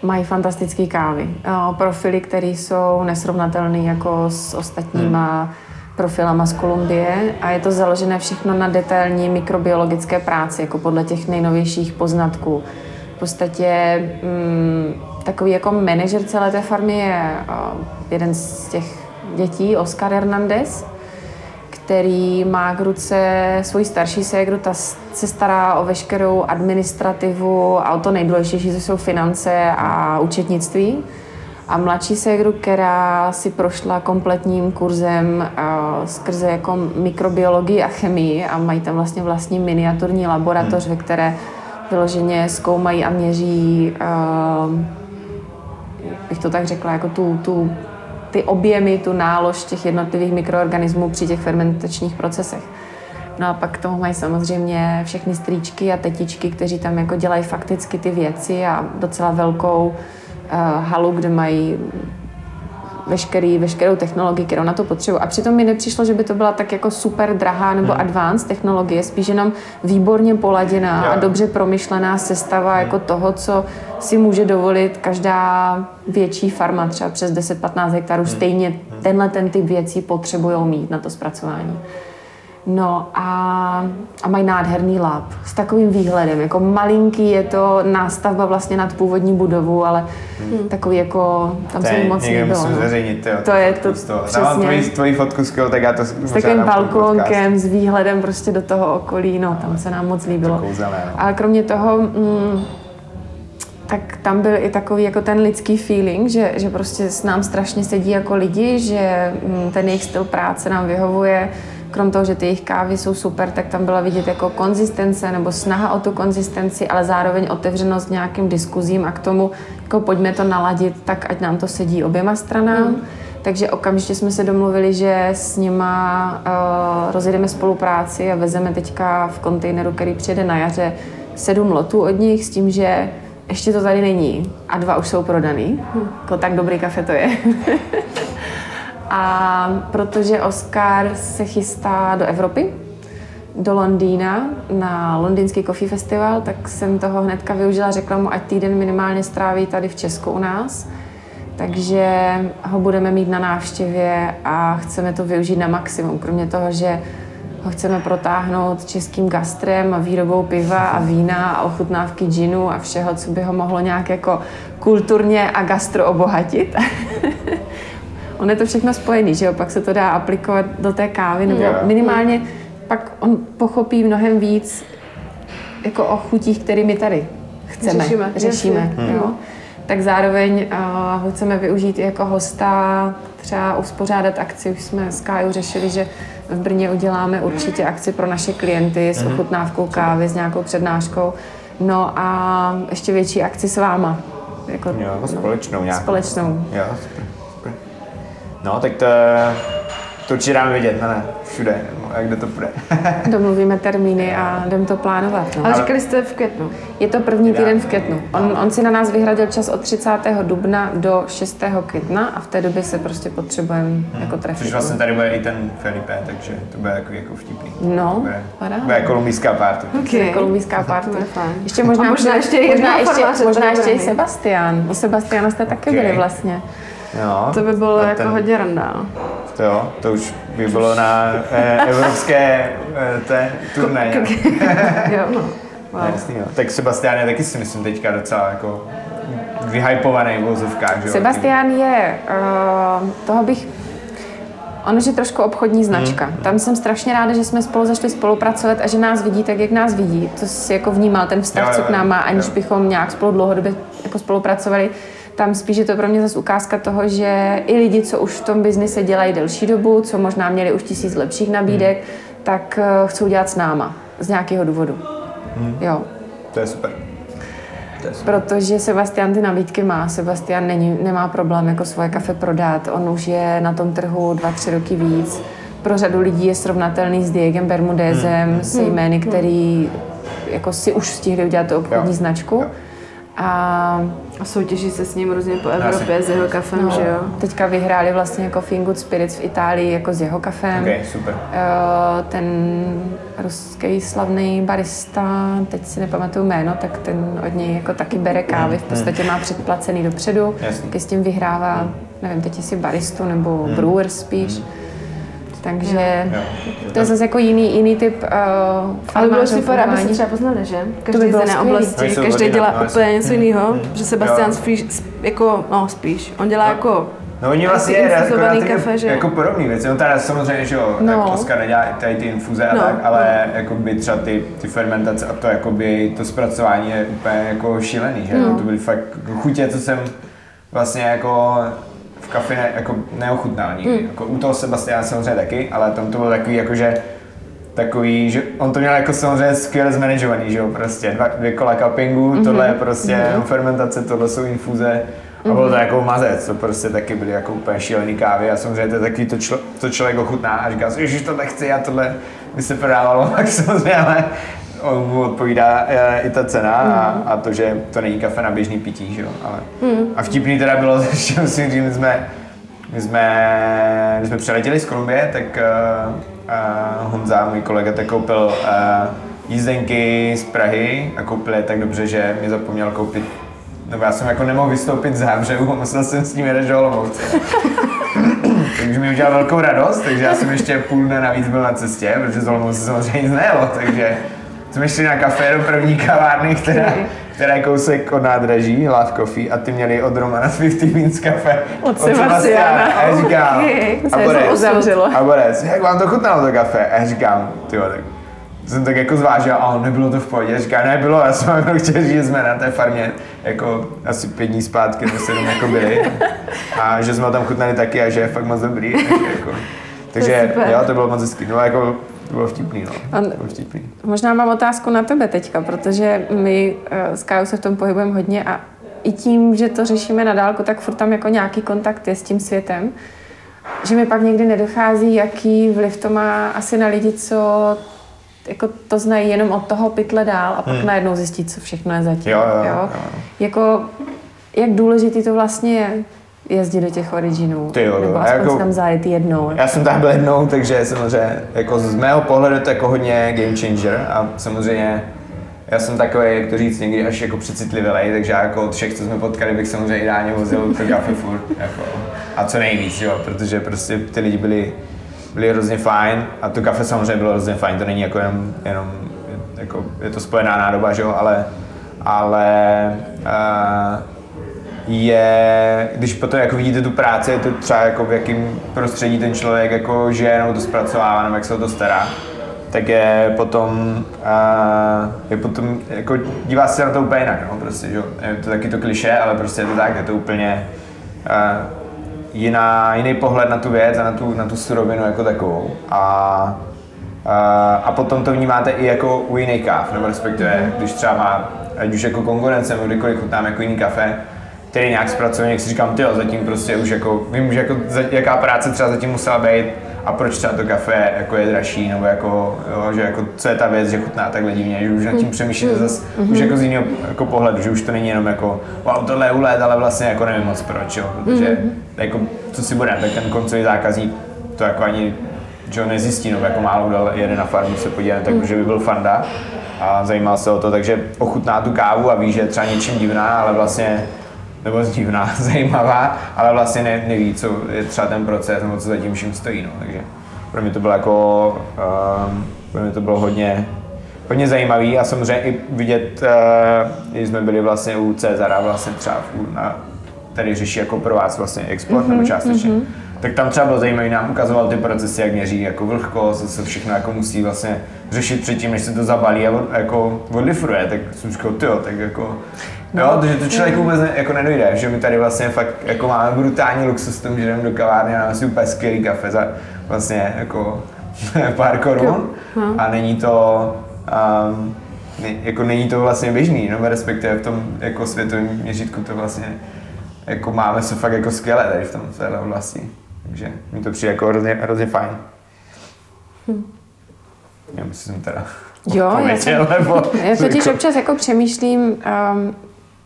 mají fantastické kávy. Eh, Profily, které jsou nesrovnatelné jako s ostatníma profilama z Kolumbie a je to založené všechno na detailní mikrobiologické práci, jako podle těch nejnovějších poznatků. V podstatě mm, takový jako manažer celé té farmy je eh, jeden z těch dětí, Oscar Hernandez, který má k ruce svoji starší ségru, ta se stará o veškerou administrativu a o to nejdůležitější, to jsou finance a účetnictví. A mladší ségru, která si prošla kompletním kurzem uh, skrze jako mikrobiologii a chemii a mají tam vlastně vlastní miniaturní laboratoř, ve které vyloženě zkoumají a měří uh, bych to tak řekla, jako tu, tu, ty objemy, tu nálož těch jednotlivých mikroorganismů při těch fermentačních procesech. No a pak k tomu mají samozřejmě všechny strýčky a tetičky, kteří tam jako dělají fakticky ty věci a docela velkou uh, halu, kde mají veškerý, veškerou technologii, kterou na to potřebují. A přitom mi nepřišlo, že by to byla tak jako super drahá nebo advanced technologie, spíš jenom výborně poladěná a Jo. dobře promyšlená sestava jako toho, co si může dovolit každá větší farma, třeba přes 10-15 hektarů, stejně tenhle ten typ věcí potřebují mít na to zpracování. No a, a mají nádherný lab s takovým výhledem. Jako malinký je to nástavba vlastně nad původní budovu, ale takový jako, tam To se je, moc líbilo. musím no. zveřejnit, jo, To je to z toho. přesně. Dávám tvoji, tvoji fotku skvělou, tak já to S takovým balkónkem, s výhledem prostě do toho okolí, no tam se nám moc líbilo. no. Ale kromě toho, mm, tak tam byl i takový jako ten lidský feeling, že, že prostě s nám strašně sedí jako lidi, že mm, ten jejich styl práce nám vyhovuje. Krom toho, že ty jejich kávy jsou super, tak tam byla vidět jako konzistence nebo snaha o tu konzistenci, ale zároveň otevřenost nějakým diskuzím a k tomu, jako pojďme to naladit tak, ať nám to sedí oběma stranám. Mm. Takže okamžitě jsme se domluvili, že s nima uh, rozjedeme spolupráci a vezeme teďka v kontejneru, který přijede na jaře, sedm lotů od nich s tím, že ještě to tady není a dva už jsou prodaný. Jako tak dobrý kafe to je. a protože Oscar se chystá do Evropy, do Londýna na londýnský coffee festival, tak jsem toho hnedka využila, řekla mu, ať týden minimálně stráví tady v Česku u nás. Takže ho budeme mít na návštěvě a chceme to využít na maximum. Kromě toho, že ho chceme protáhnout českým gastrem a výrobou piva a vína a ochutnávky džinu a všeho, co by ho mohlo nějak jako kulturně a gastro obohatit. On je to všechno spojený, že jo? Pak se to dá aplikovat do té kávy, nebo Jo. minimálně pak on pochopí mnohem víc jako o chutích, který my tady chceme, Řešíme, řešíme jasně. jo. Tak zároveň uh, ho chceme využít i jako hosta, třeba uspořádat akci. Už jsme s Kájou řešili, že v Brně uděláme určitě akci pro naše klienty s ochutnávkou kávy, s nějakou přednáškou. No a ještě větší akci s váma. Jako, Jo, společnou nějakou. Společnou. Jo. No, tak to To určitě dáme vidět, ne, ne, všude, jak kde to půjde. Domluvíme termíny a jdem to plánovat. No. Ale říkali jste v květnu. Je to první týden v květnu. On, on si na nás vyhradil čas od 30. dubna do 6. května a v té době se prostě potřebujeme jako trefit. Což vlastně tady bude i ten Felipe, takže to bude jako, jako vtipný. No, To bude, paráda. bude kolumbijská party. Okay. Kolumbijská party. To je fajn. Ještě možná, A možná ještě možná jednoho ještě, možná ještě i bude, ne? Sebastian. U Sebastiana jste taky Ok. byli vlastně. No, To by bylo jako ten- hodně randa. no. To jo, to už by bylo na eh, evropské eh, té turné. Jo, no. Wow. Jasný, jo. Tak Sebastian je taky si myslím teďka docela jako vyhypovaný v vozovkách, že jo? Sebastian je, uh, toho bych On je trošku obchodní značka. Hmm. Tam jsem strašně ráda, že jsme spolu začali spolupracovat a že nás vidí tak, jak nás vidí. To si jako vnímal ten vztah, Jo, jo, co k nám má, jo. aniž bychom nějak spolu dlouhodobě jako spolupracovali. Tam spíš je to pro mě zase ukázka toho, že i lidi, co už v tom biznise dělají delší dobu, co možná měli už tisíc lepších nabídek, Hmm. tak uh, chcou dělat s náma. Z nějakého důvodu. Hmm. Jo. To je super. To je super. Protože Sebastian ty nabídky má. Sebastian není, nemá problém jako svoje kafe prodat. On už je na tom trhu dva, tři roky víc. Pro řadu lidí je srovnatelný s Diegem Bermudezem, Hmm. se jmény, který jako si už stihli udělat tu obchodní Jo. značku. Jo. A A soutěží se s ním různě po Evropě s jeho kafem, že jo? teďka vyhráli vlastně jako Feel Good Spirits v Itálii jako s jeho kafem. OK, super. Eh, ten ruský slavný barista, teď si nepamatuju jméno, tak ten od něj jako taky bere kávy, v podstatě má předplacený dopředu, Jasný. taky s tím vyhrává, nevím, teď jestli baristu nebo brewer spíš. Takže Jo. to je zase jako jiný, jiný typ uh, Ale bylo super, aby se třeba poznali, že? Každý by z jiné oblasti, každý dělá no, úplně něco jiného, že Sebastian Jo. spíš, sp- jako, no spíš, on dělá jako No oni vlastně je kafe, že? jako podobný věci. No teda samozřejmě, že jo, No. no. Oskar nedělá i tady ty infuze a No, tak, ale jako by třeba ty, ty fermentace a to jakoby, to zpracování je úplně jako šílený, že? No. To byly fakt chutě, co jsem vlastně jako v kafe ne, jako neochutnal nikdy. Mm. Jako u toho Sebastiana samozřejmě taky, ale tam to bylo takový jako, že takový, že on to měl jako samozřejmě skvěle zmanagovaný, že jo, prostě dva, dvě kola cuppingu, Mhm. mm-hmm. tohle je prostě mm-hmm. fermentace, tohle jsou infuze a bylo Mhm. to jako mazec, to prostě taky byly jako úplně šílený kávy a samozřejmě to je taky to, člo, to člověk ochutná a říká si, ježiš, tohle chci a tohle by se prodávalo, tak samozřejmě, ale odpovídá e, i ta cena a, a, to, že to není kafe na běžný pití, že jo, ale a vtipný teda bylo, že musím říct, my jsme, my jsme, když jsme přiletěli z Kolumbie, tak uh, uh, Honza, můj kolega, tak koupil uh, jízdenky z Prahy a koupil je tak dobře, že mi zapomněl koupit nebo já jsem jako nemohl vystoupit z Hábřehu a musel jsem s ním jet do Olomouce. takže mi udělal velkou radost, takže já jsem ještě půl dne navíc byl na cestě, protože z Olomouce samozřejmě nic nejelo, takže jsme šli na kafé do první kavárny, která, která je kousek od nádraží, Love Coffee, a ty měli od Romana 50 Beans kafe. Od Sebastiana. A já říkám, Okay. a Borec, a Borec, jak vám to chutnalo to kafe? A já říkám, ty tak jsem tak jako zvážil a on nebylo to v pohodě. Říká, ne, bylo, já jsem vám chtěl říct, že jsme na té farmě jako asi pět dní zpátky, jsme se jenom jako byli. A že jsme tam chutnali taky a že je fakt moc dobrý. Takže, jako, takže super. jo, to bylo moc hezký. No, jako, to bylo vtipný, no. On- To bylo vtipný. Možná mám otázku na tebe teďka, protože my eh, s Kájou se v tom pohybujeme hodně a i tím, že to řešíme na dálku, tak furt tam jako nějaký kontakt je s tím světem. Že mi pak někdy nedochází, jaký vliv to má asi na lidi, co jako to znají jenom od toho pytle dál a pak hmm. najednou zjistí, co všechno je zatím. Jo, jo, jo. Jako, jak důležitý to vlastně je jezdit do těch originů, Ty jo, nebo aspoň jako- tam zajet jednou. Já jsem tam byl jednou, takže samozřejmě jako z mého pohledu to je jako hodně game changer a samozřejmě já jsem takový, jak to říct, někdy až jako přecitlivělej, takže já jako od všech, co jsme potkali, bych samozřejmě ideálně vozil to kafe furt. Jako, a co nejvíc, jo, protože prostě ty lidi byli, byli hrozně fajn a to kafe samozřejmě bylo hrozně fajn, to není jako jenom, jenom jako, je to spojená nádoba, že jo, ale, ale uh, je, když potom jako vidíte tu práci, je to třeba jako v jakém prostředí ten člověk jako žije nebo to zpracovává, nebo jak se o to stará, tak je potom, uh, je potom jako dívá se na to úplně jinak, no, prostě, že? je to taky to kliše, ale prostě je to tak, je to úplně uh, jiná, jiný pohled na tu věc a na tu, na tu surovinu jako takovou. A, uh, a potom to vnímáte i jako u jiných káv, nebo respektive, když třeba má, ať už jako konkurence, nebo kdykoliv chutnám jako jiný kafe, který nějak zpracuje, jak si říkám, tyjo, zatím prostě už jako, vím, že jako, jaká práce třeba zatím musela být a proč třeba to kafe jako je dražší, nebo jako, jo, že jako, co je ta věc, že chutná takhle divně, že už nad tím přemýšlíte zase už jako z jiného jako pohledu, že už to není jenom jako wow, tohle je ulet, ale vlastně jako nevím moc proč, jo, protože jako, co si budeme, tak ten koncový zákazník to jako ani že ho nezjistí, no, jako málo kdo jede na farmu se podívat, tak že by byl fanda a zajímal se o to, takže ochutná tu kávu a ví, že je třeba něčím divná, ale vlastně nebo divná, zajímavá, ale vlastně ne, neví, co je třeba ten proces nebo co zatím vším stojí. No. Takže pro mě to bylo jako, um, pro mě to bylo hodně, hodně zajímavý a samozřejmě i vidět, uh, když jsme byli vlastně u Cezara vlastně třeba v, na, tady řeší jako pro vás vlastně export mm-hmm, nebo částečně, mm-hmm. Tak tam třeba bylo zajímavý, nám ukazoval ty procesy, jak měří jako vlhkost, co se všechno jako musí vlastně řešit předtím, než se to zabalí a od, jako odlifruje, tak jsem říkal, tyjo, tak jako Jo, protože to člověk vůbec ne, jako nedojde, že my tady vlastně fakt jako máme brutální luxus tom, že jdeme do kavárny a máme si úplně skvělý kafe za vlastně jako pár korun. A není to, um, ne, jako není to vlastně běžný, no respektive v tom jako světovém měřítku to vlastně jako máme se fakt jako skvěle tady v tom v téhle oblasti. Takže mi to přijde jako hrozně, hrozně fajn. Hm. Já myslím teda Jo, já, jsem, nebo, já totiž jako... občas jako přemýšlím, um,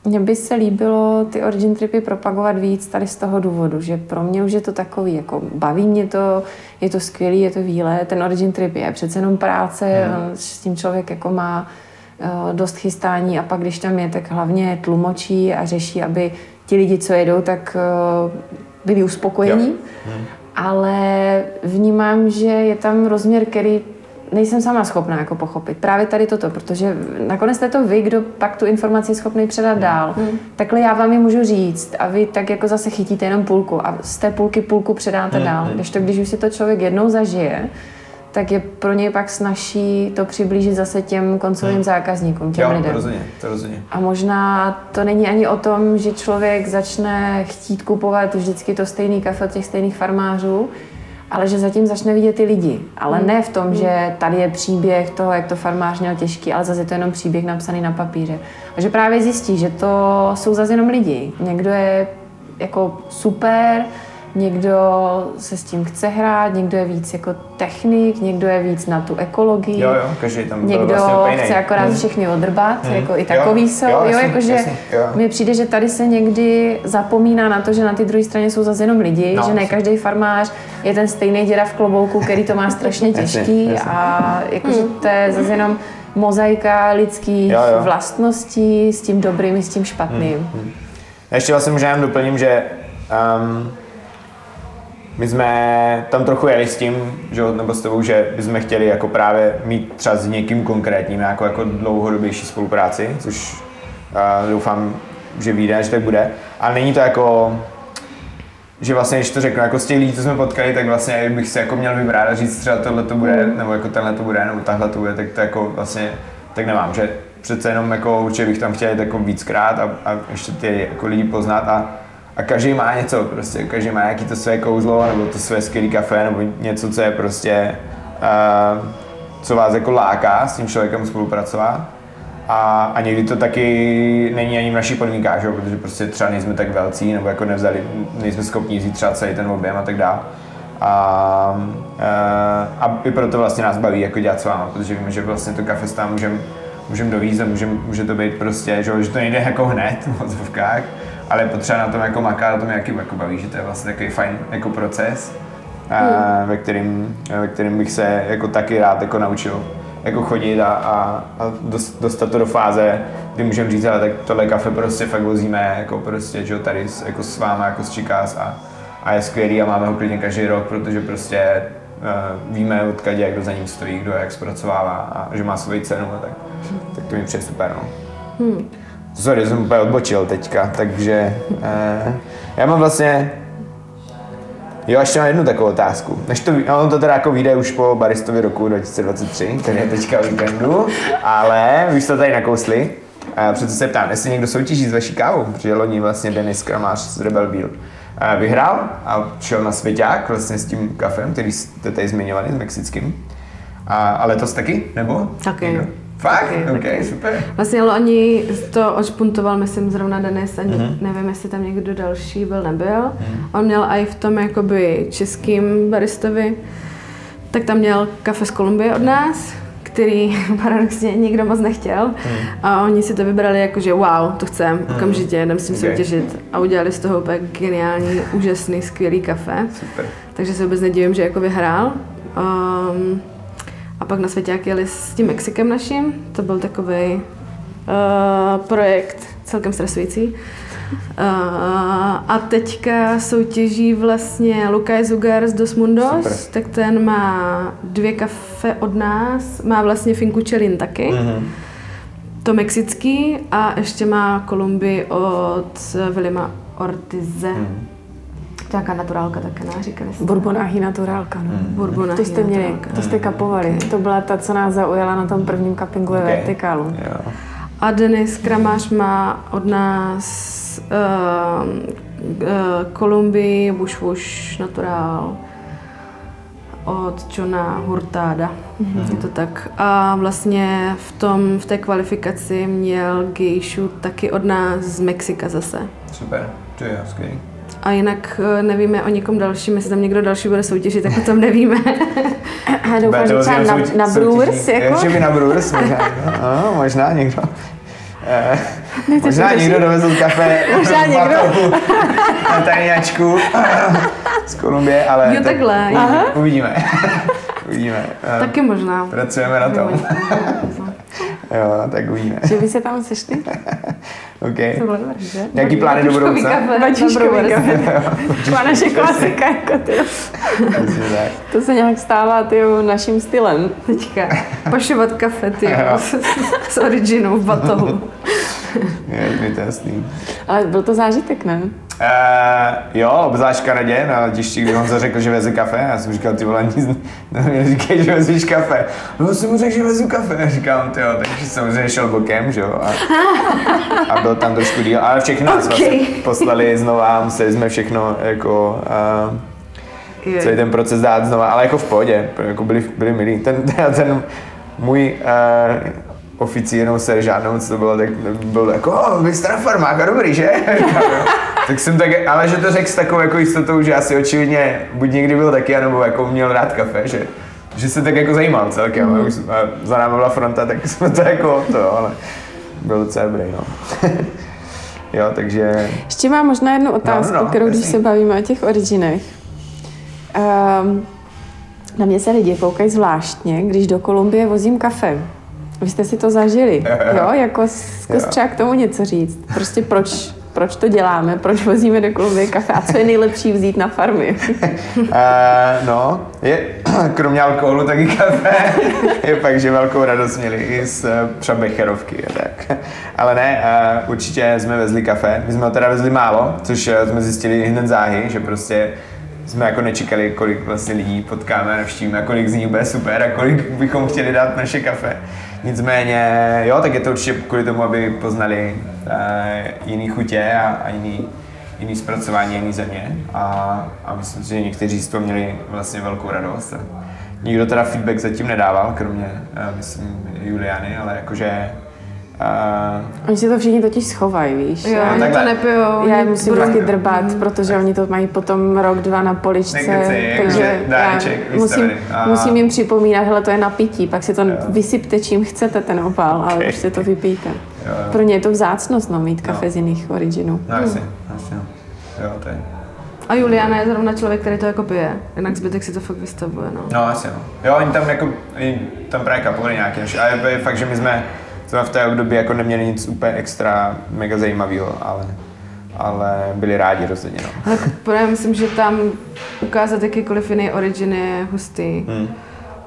mně by se líbilo ty origin tripy propagovat víc tady z toho důvodu, že pro mě už je to takový, jako baví mě to, je to skvělý, je to výlet, ten origin trip je přece jenom práce, hmm. s tím člověk jako má uh, dost chystání a pak když tam je, tak hlavně tlumočí a řeší, aby ti lidi, co jedou, tak uh, byli uspokojení. Hmm. Ale vnímám, že je tam rozměr, který nejsem sama schopná jako pochopit. Právě tady toto, protože nakonec jste to vy, kdo pak tu informaci je schopný předat hmm. dál. Hmm. Takhle já vám ji můžu říct a vy tak jako zase chytíte jenom půlku a z té půlky půlku předáte hmm. dál. Když to, když už si to člověk jednou zažije, tak je pro něj pak snaží to přiblížit zase těm koncovým hmm. zákazníkům, těm jo, lidem. To rozumím, to rozumím. A možná to není ani o tom, že člověk začne chtít kupovat vždycky to stejný kafe od těch stejných farmářů, ale že zatím začne vidět ty lidi. Ale ne v tom, že tady je příběh toho, jak to farmář měl těžký, ale zase je to jenom příběh napsaný na papíře. A že právě zjistí, že to jsou zase jenom lidi. Někdo je jako super, někdo se s tím chce hrát, někdo je víc jako technik, někdo je víc na tu ekologii. Jo, jo, každý tam Někdo vlastně chce akorát hmm. všechny odrbat, hmm. jako i takový jo, jsou. Jo, jo jakože mi přijde, že tady se někdy zapomíná na to, že na té druhé straně jsou zase jenom lidi, no, že ne každý farmář je ten stejný děda v klobouku, který to má strašně těžký jasně, jasně. a jakože hmm. to je zase jenom mozaika lidských jo, jo. vlastností s tím dobrým i s tím špatným. Hmm. Hmm. Ještě vlastně možná doplním, že um, my jsme tam trochu jeli s tím, že, nebo s tebou, že bychom chtěli jako právě mít třeba s někým konkrétním nějakou jako dlouhodobější spolupráci, což uh, doufám, že vyjde, že tak bude. Ale není to jako, že vlastně, když to řeknu, jako z těch lidí, co jsme potkali, tak vlastně bych si jako měl vybrat a říct třeba tohle to bude, mm. nebo jako tenhle to bude, nebo tahle to bude, tak to jako vlastně, tak nemám, že přece jenom jako určitě bych tam chtěl jít jako víckrát a, a ještě ty jako lidi poznat a a každý má něco, prostě každý má nějaký to své kouzlo, nebo to své skvělé kafe, nebo něco, co je prostě, uh, co vás jako láká s tím člověkem spolupracovat. A, a někdy to taky není ani v našich podmínkách, že? protože prostě třeba nejsme tak velcí, nebo jako nevzali, nejsme schopni vzít třeba celý ten objem a tak dále. A, uh, a i proto vlastně nás baví jako dělat s váma, protože víme, že vlastně to kafe tam můžeme můžem dovízt a můžem, může to být prostě, že, že to nejde jako hned v odzovkách, ale je potřeba na tom jako makat, na tom jaký jako baví, že to je vlastně takový fajn jako proces, a, hmm. ve, kterým, ve kterým bych se jako taky rád jako naučil jako chodit a, a, a dostat to do fáze, kdy můžeme říct, ale tak tohle kafe prostě fakt vozíme jako prostě, že tady s, jako s váma, jako s Čikás a, a je skvělý a máme ho klidně každý rok, protože prostě uh, víme odkud je, kdo za ním stojí, kdo jak zpracovává a že má svoji cenu a tak, tak to mi přijde super. No. Hmm. Sorry, jsem úplně odbočil teďka, takže uh, já mám vlastně Jo, ještě mám jednu takovou otázku. Než to, no, to teda jako vyjde už po Baristovi roku 2023, který je teďka víkendu, ale už to tady nakousli. A přece se ptám, jestli někdo soutěží s vaší kávou, protože loni vlastně Denis Kramář z Rebel Beer vyhrál a šel na svěťák vlastně s tím kafem, který jste tady zmiňovali, s mexickým. A, a letos taky, nebo? Taky. Někdo? Fakt? Taky, OK, taky. super. Vlastně loni to odšpuntoval, myslím, zrovna Denis a mm-hmm. nevím, jestli tam někdo další byl, nebyl. Mm-hmm. On měl i v tom jakoby českým baristovi, tak tam měl kafe z Kolumbie od nás, který paradoxně nikdo moc nechtěl. Mm. A oni si to vybrali jako, že wow, to chcem, okamžitě, jdem s tím Okay. soutěžit. A udělali z toho úplně geniální, úžasný, skvělý kafe. Super. Takže se vůbec nedivím, že jako vyhrál. Um, a pak na svěťák jeli s tím Mexikem naším. To byl takový uh, projekt celkem stresující. Uh, a teďka soutěží vlastně Lukaj Zugar z Dos Mundos, Super. tak ten má dvě kafe od nás, má vlastně Finku Čelin taky, Mhm. to mexický a ještě má Kolumbii od Vilima Ortize. Mhm. Nějaká naturálka také, ne? Říkali jste. Bourbonahy naturálka, no. Bourbon To jste měli, to jste kapovali. To byla ta, co nás zaujala na tom prvním cuppingu ve Ok. vertikálu. Jo. A Denis Kramář má od nás uh, uh, Kolumbii, Bush Wush Natural od Johna Hurtáda. Mm-hmm. Je to tak. A vlastně v, tom, v té kvalifikaci měl Geishu taky od nás z Mexika zase. Super. To je skvělý. A jinak eh, nevíme o nikom dalším, jestli tam někdo další bude soutěžit, tak o tom nevíme. A doufám, že třeba na, na Brewers, jako? Že by na Brewers možná, no, možná někdo. Eh, možná někdo dovezl kafe Možná někdo. na tajňačku z Kolumbie, ale Jo, takhle. Uvidíme. uvidíme. uvidíme. Taky možná. Pracujeme na tom. Jo, tak uvidíme. Že vy se tam sešli? OK. To bylo dobré, že? Jaký plány do budoucna? Brewers. kafe. Taková naše klasika, jako ty. To se nějak stává ty naším stylem. Teďka pašovat kafe, ty s originou v batohu. Je, je to jasný. Ale byl to zážitek, ne? Uh, jo, obzvlášť Kanadě, na letišti, kdy on řekl, že veze kafe. Já jsem říkal, ty vole, nic neříkej, že vezeš kafe. No, jsem mu řekl, že vezu kafe. Říkám, ty jo, takže samozřejmě šel bokem, že jo. A, a byl tam trošku díl, ale všechno Okay. vlastně poslali znova, museli jsme všechno jako... Uh, Je. celý ten proces dát znova, ale jako v pohodě, jako byli, byli milí. Ten, ten můj uh, oficírnou seržádnou, co to bylo, tak byl jako, oh, vy jste na farmák, a dobrý, že? Tak jsem tak, ale že to řekl s takovou jako jistotou, že asi očividně buď někdy byl taky, anebo jako měl rád kafe, že, že se tak jako zajímal celkem. Mm. Už, a za námi byla fronta, tak jsme to jako to, ale byl docela dobrý, no. jo, takže Ještě mám možná jednu otázku, no, kterou když jasně. se bavíme o těch originech. Um, na mě se lidi koukají zvláštně, když do Kolumbie vozím kafe. Vy jste si to zažili, jo? Jako zkus Jo. třeba k tomu něco říct. Prostě proč, proč to děláme, proč vozíme do Kolumbie kafe a co je nejlepší vzít na farmy? Uh, no, je, kromě alkoholu taky kafe. je fakt, že velkou radost měli i z uh, třeba becherovky a tak. Ale ne, uh, určitě jsme vezli kafe. My jsme ho teda vezli málo, což jsme zjistili hned záhy, že prostě jsme jako nečekali, kolik vlastně lidí potkáme, navštívíme kolik z nich bude super a kolik bychom chtěli dát naše kafe. Nicméně, jo, tak je to určitě kvůli tomu, aby poznali uh, jiný chutě a, a jiný, jiný zpracování, jiný země a, a myslím si, že někteří z toho měli vlastně velkou radost. Nikdo teda feedback zatím nedával, kromě, uh, myslím, Juliany, ale jakože uh, Oni si to všichni totiž schovají, víš? Jo, Já- oni to nepijou. Já je musím budou- vždycky drbat, protože oni to mají potom rok, dva na poličce, takže já musím, musím jim připomínat, hele, to je na pití, pak si to vysypte čím chcete ten opal, ale Ok. prostě to vypijte. Jo, jo. Pro ně je to vzácnost, no, mít kafe No. z jiných originů. no asi, asi, jo. jo, to je. A Juliana je zrovna člověk, který to jako pije. Jinak zbytek si to fakt vystavuje, no. No, asi no. Jo, oni tam jako, oni tam právě kapovali nějaký naši, ale je fakt, že my jsme, jsme v té období jako neměli nic úplně extra mega zajímavého, ale, ale byli rádi rozhodně, no. Ale právě myslím, že tam ukázat jakýkoliv jiný origin je hustý. Hmm.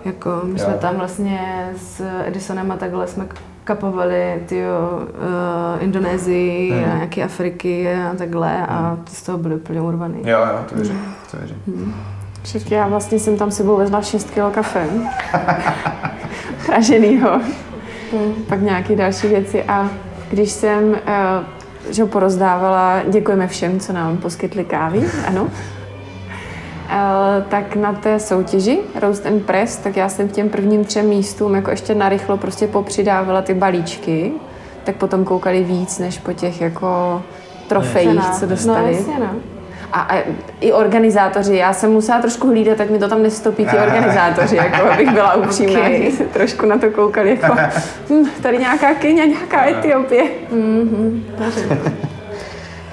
Jako, my Jo. jsme tam vlastně s Edisonem a takhle jsme kapovali tyjo, uh, Indonésii Hmm. a nějaké Afriky a takhle a ty z toho byli úplně urvaný. Jo, jo, to věřím, to věřím. Však já vlastně jsem tam sebou vezla 6 kg kafe. Praženýho. Pak nějaké další věci a když jsem eh, že ho porozdávala, děkujeme všem, co nám poskytli kávy, ano. Eh, tak na té soutěži Roast and Press, tak já jsem těm prvním třem místům jako ještě narychlo prostě popřidávala ty balíčky, tak potom koukali víc, než po těch jako trofejích, co No dostali. jasně, no. A, a i organizátoři, já jsem musela trošku hlídat, tak mi to tam nestopí ti organizátoři, jako abych byla upřímná. Okay. Trošku na to koukali jako, hm, tady nějaká Kenia, nějaká Etiopie.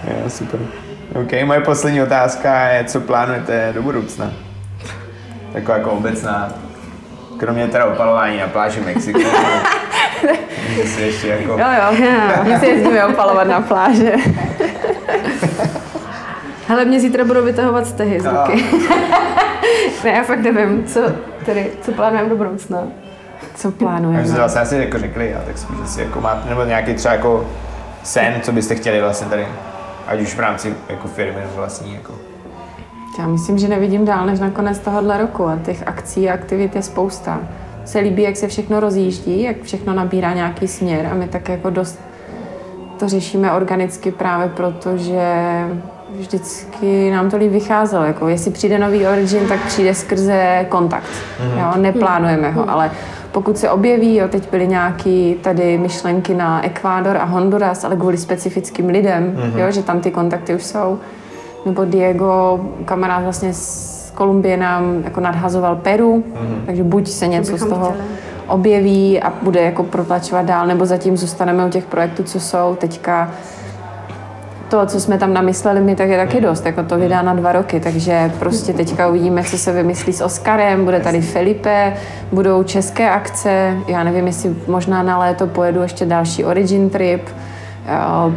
Jo, super. OK, moje poslední otázka je, co plánujete do budoucna? Taková jako obecná. Kromě teda opalování na pláži Mexiku. Ještě jako... Jo, jo, my si jezdíme opalovat na pláže. Hele, mě zítra budou vytahovat stehy z ruky. ne, já fakt nevím, co, tedy, co plánujeme do budoucna. Co plánujeme? jsme vlastně asi jako řekli, a tak spíš asi jako máte, nebo nějaký třeba jako sen, co byste chtěli vlastně tady, ať už v rámci jako firmy nebo vlastní, jako. Já myslím, že nevidím dál než na konec tohohle roku a těch akcí a aktivit je spousta. Se líbí, jak se všechno rozjíždí, jak všechno nabírá nějaký směr a my tak jako dost to řešíme organicky právě proto, že vždycky nám to líp vycházelo. Jako jestli přijde nový Origin, tak přijde skrze kontakt. Jo, neplánujeme ho, ale pokud se objeví, jo, teď byly nějaký tady myšlenky na Ekvádor a Honduras, ale kvůli specifickým lidem, jo, že tam ty kontakty už jsou. Nebo Diego, kamarád vlastně z Kolumbie nám jako nadhazoval Peru, takže buď se něco z toho chtěli. objeví a bude jako protlačovat dál, nebo zatím zůstaneme u těch projektů, co jsou. Teďka to, co jsme tam namysleli my, tak je taky dost, jako to vydá na dva roky, takže prostě teďka uvidíme, co se vymyslí s Oskarem, bude tady Felipe, budou české akce, já nevím, jestli možná na léto pojedu ještě další Origin trip, Jo,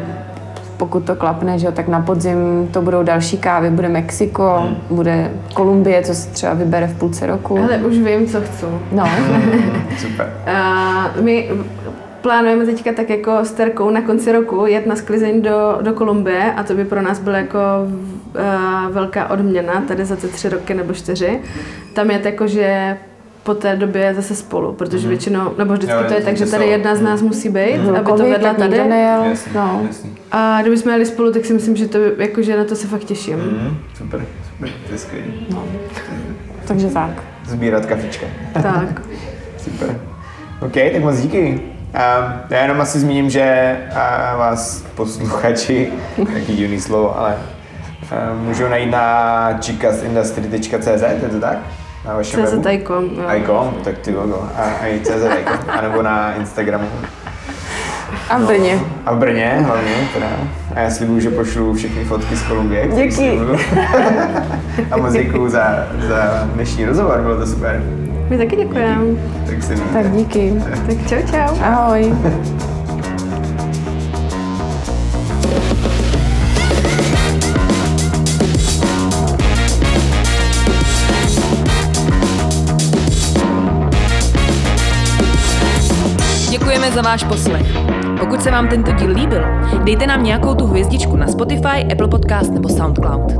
pokud to klapne, že jo, tak na podzim to budou další kávy, bude Mexiko, bude Kolumbie, co se třeba vybere v půlce roku. Hele, už vím, co chci. No, Super. Uh, my plánujeme teďka tak jako s Terkou na konci roku jet na sklizeň do, do Kolumbie a to by pro nás byla jako uh, velká odměna tady za ty tři roky nebo čtyři. Tam je jako, že po té době zase spolu, protože většinou, nebo vždycky Jo, to je tak, že tady jsou- jedna z nás musí být, aby to vedla tady. Jasný, No. jasný. A kdyby jsme jeli spolu, tak si myslím, že to jako, že na to se fakt těším. Mhm, super, super, to je skvělé. takže tak. Sbírat kafička. Tak. Super. OK, tak moc díky. Um, já jenom asi zmíním, že uh, vás posluchači, jaký divný slovo, ale uh, můžou najít na chicasindustry.cz, je to tak? Na vašem CZ webu? Icon, jo. Icon, tak ty logo. A, a i CZ Icon, anebo na Instagramu. A v Brně. A v Brně hlavně, teda. A já slibuju, že pošlu všechny fotky z Kolumbie. Díky. a moc děkuju za, za dnešní rozhovor, bylo to super. My taky děkujeme. Tak se mějte. Tak díky. Tak čau, čau. Ahoj. Děkujeme za váš poslech. Pokud se vám tento díl líbil, dejte nám nějakou tu hvězdičku na Spotify, Apple Podcast nebo SoundCloud.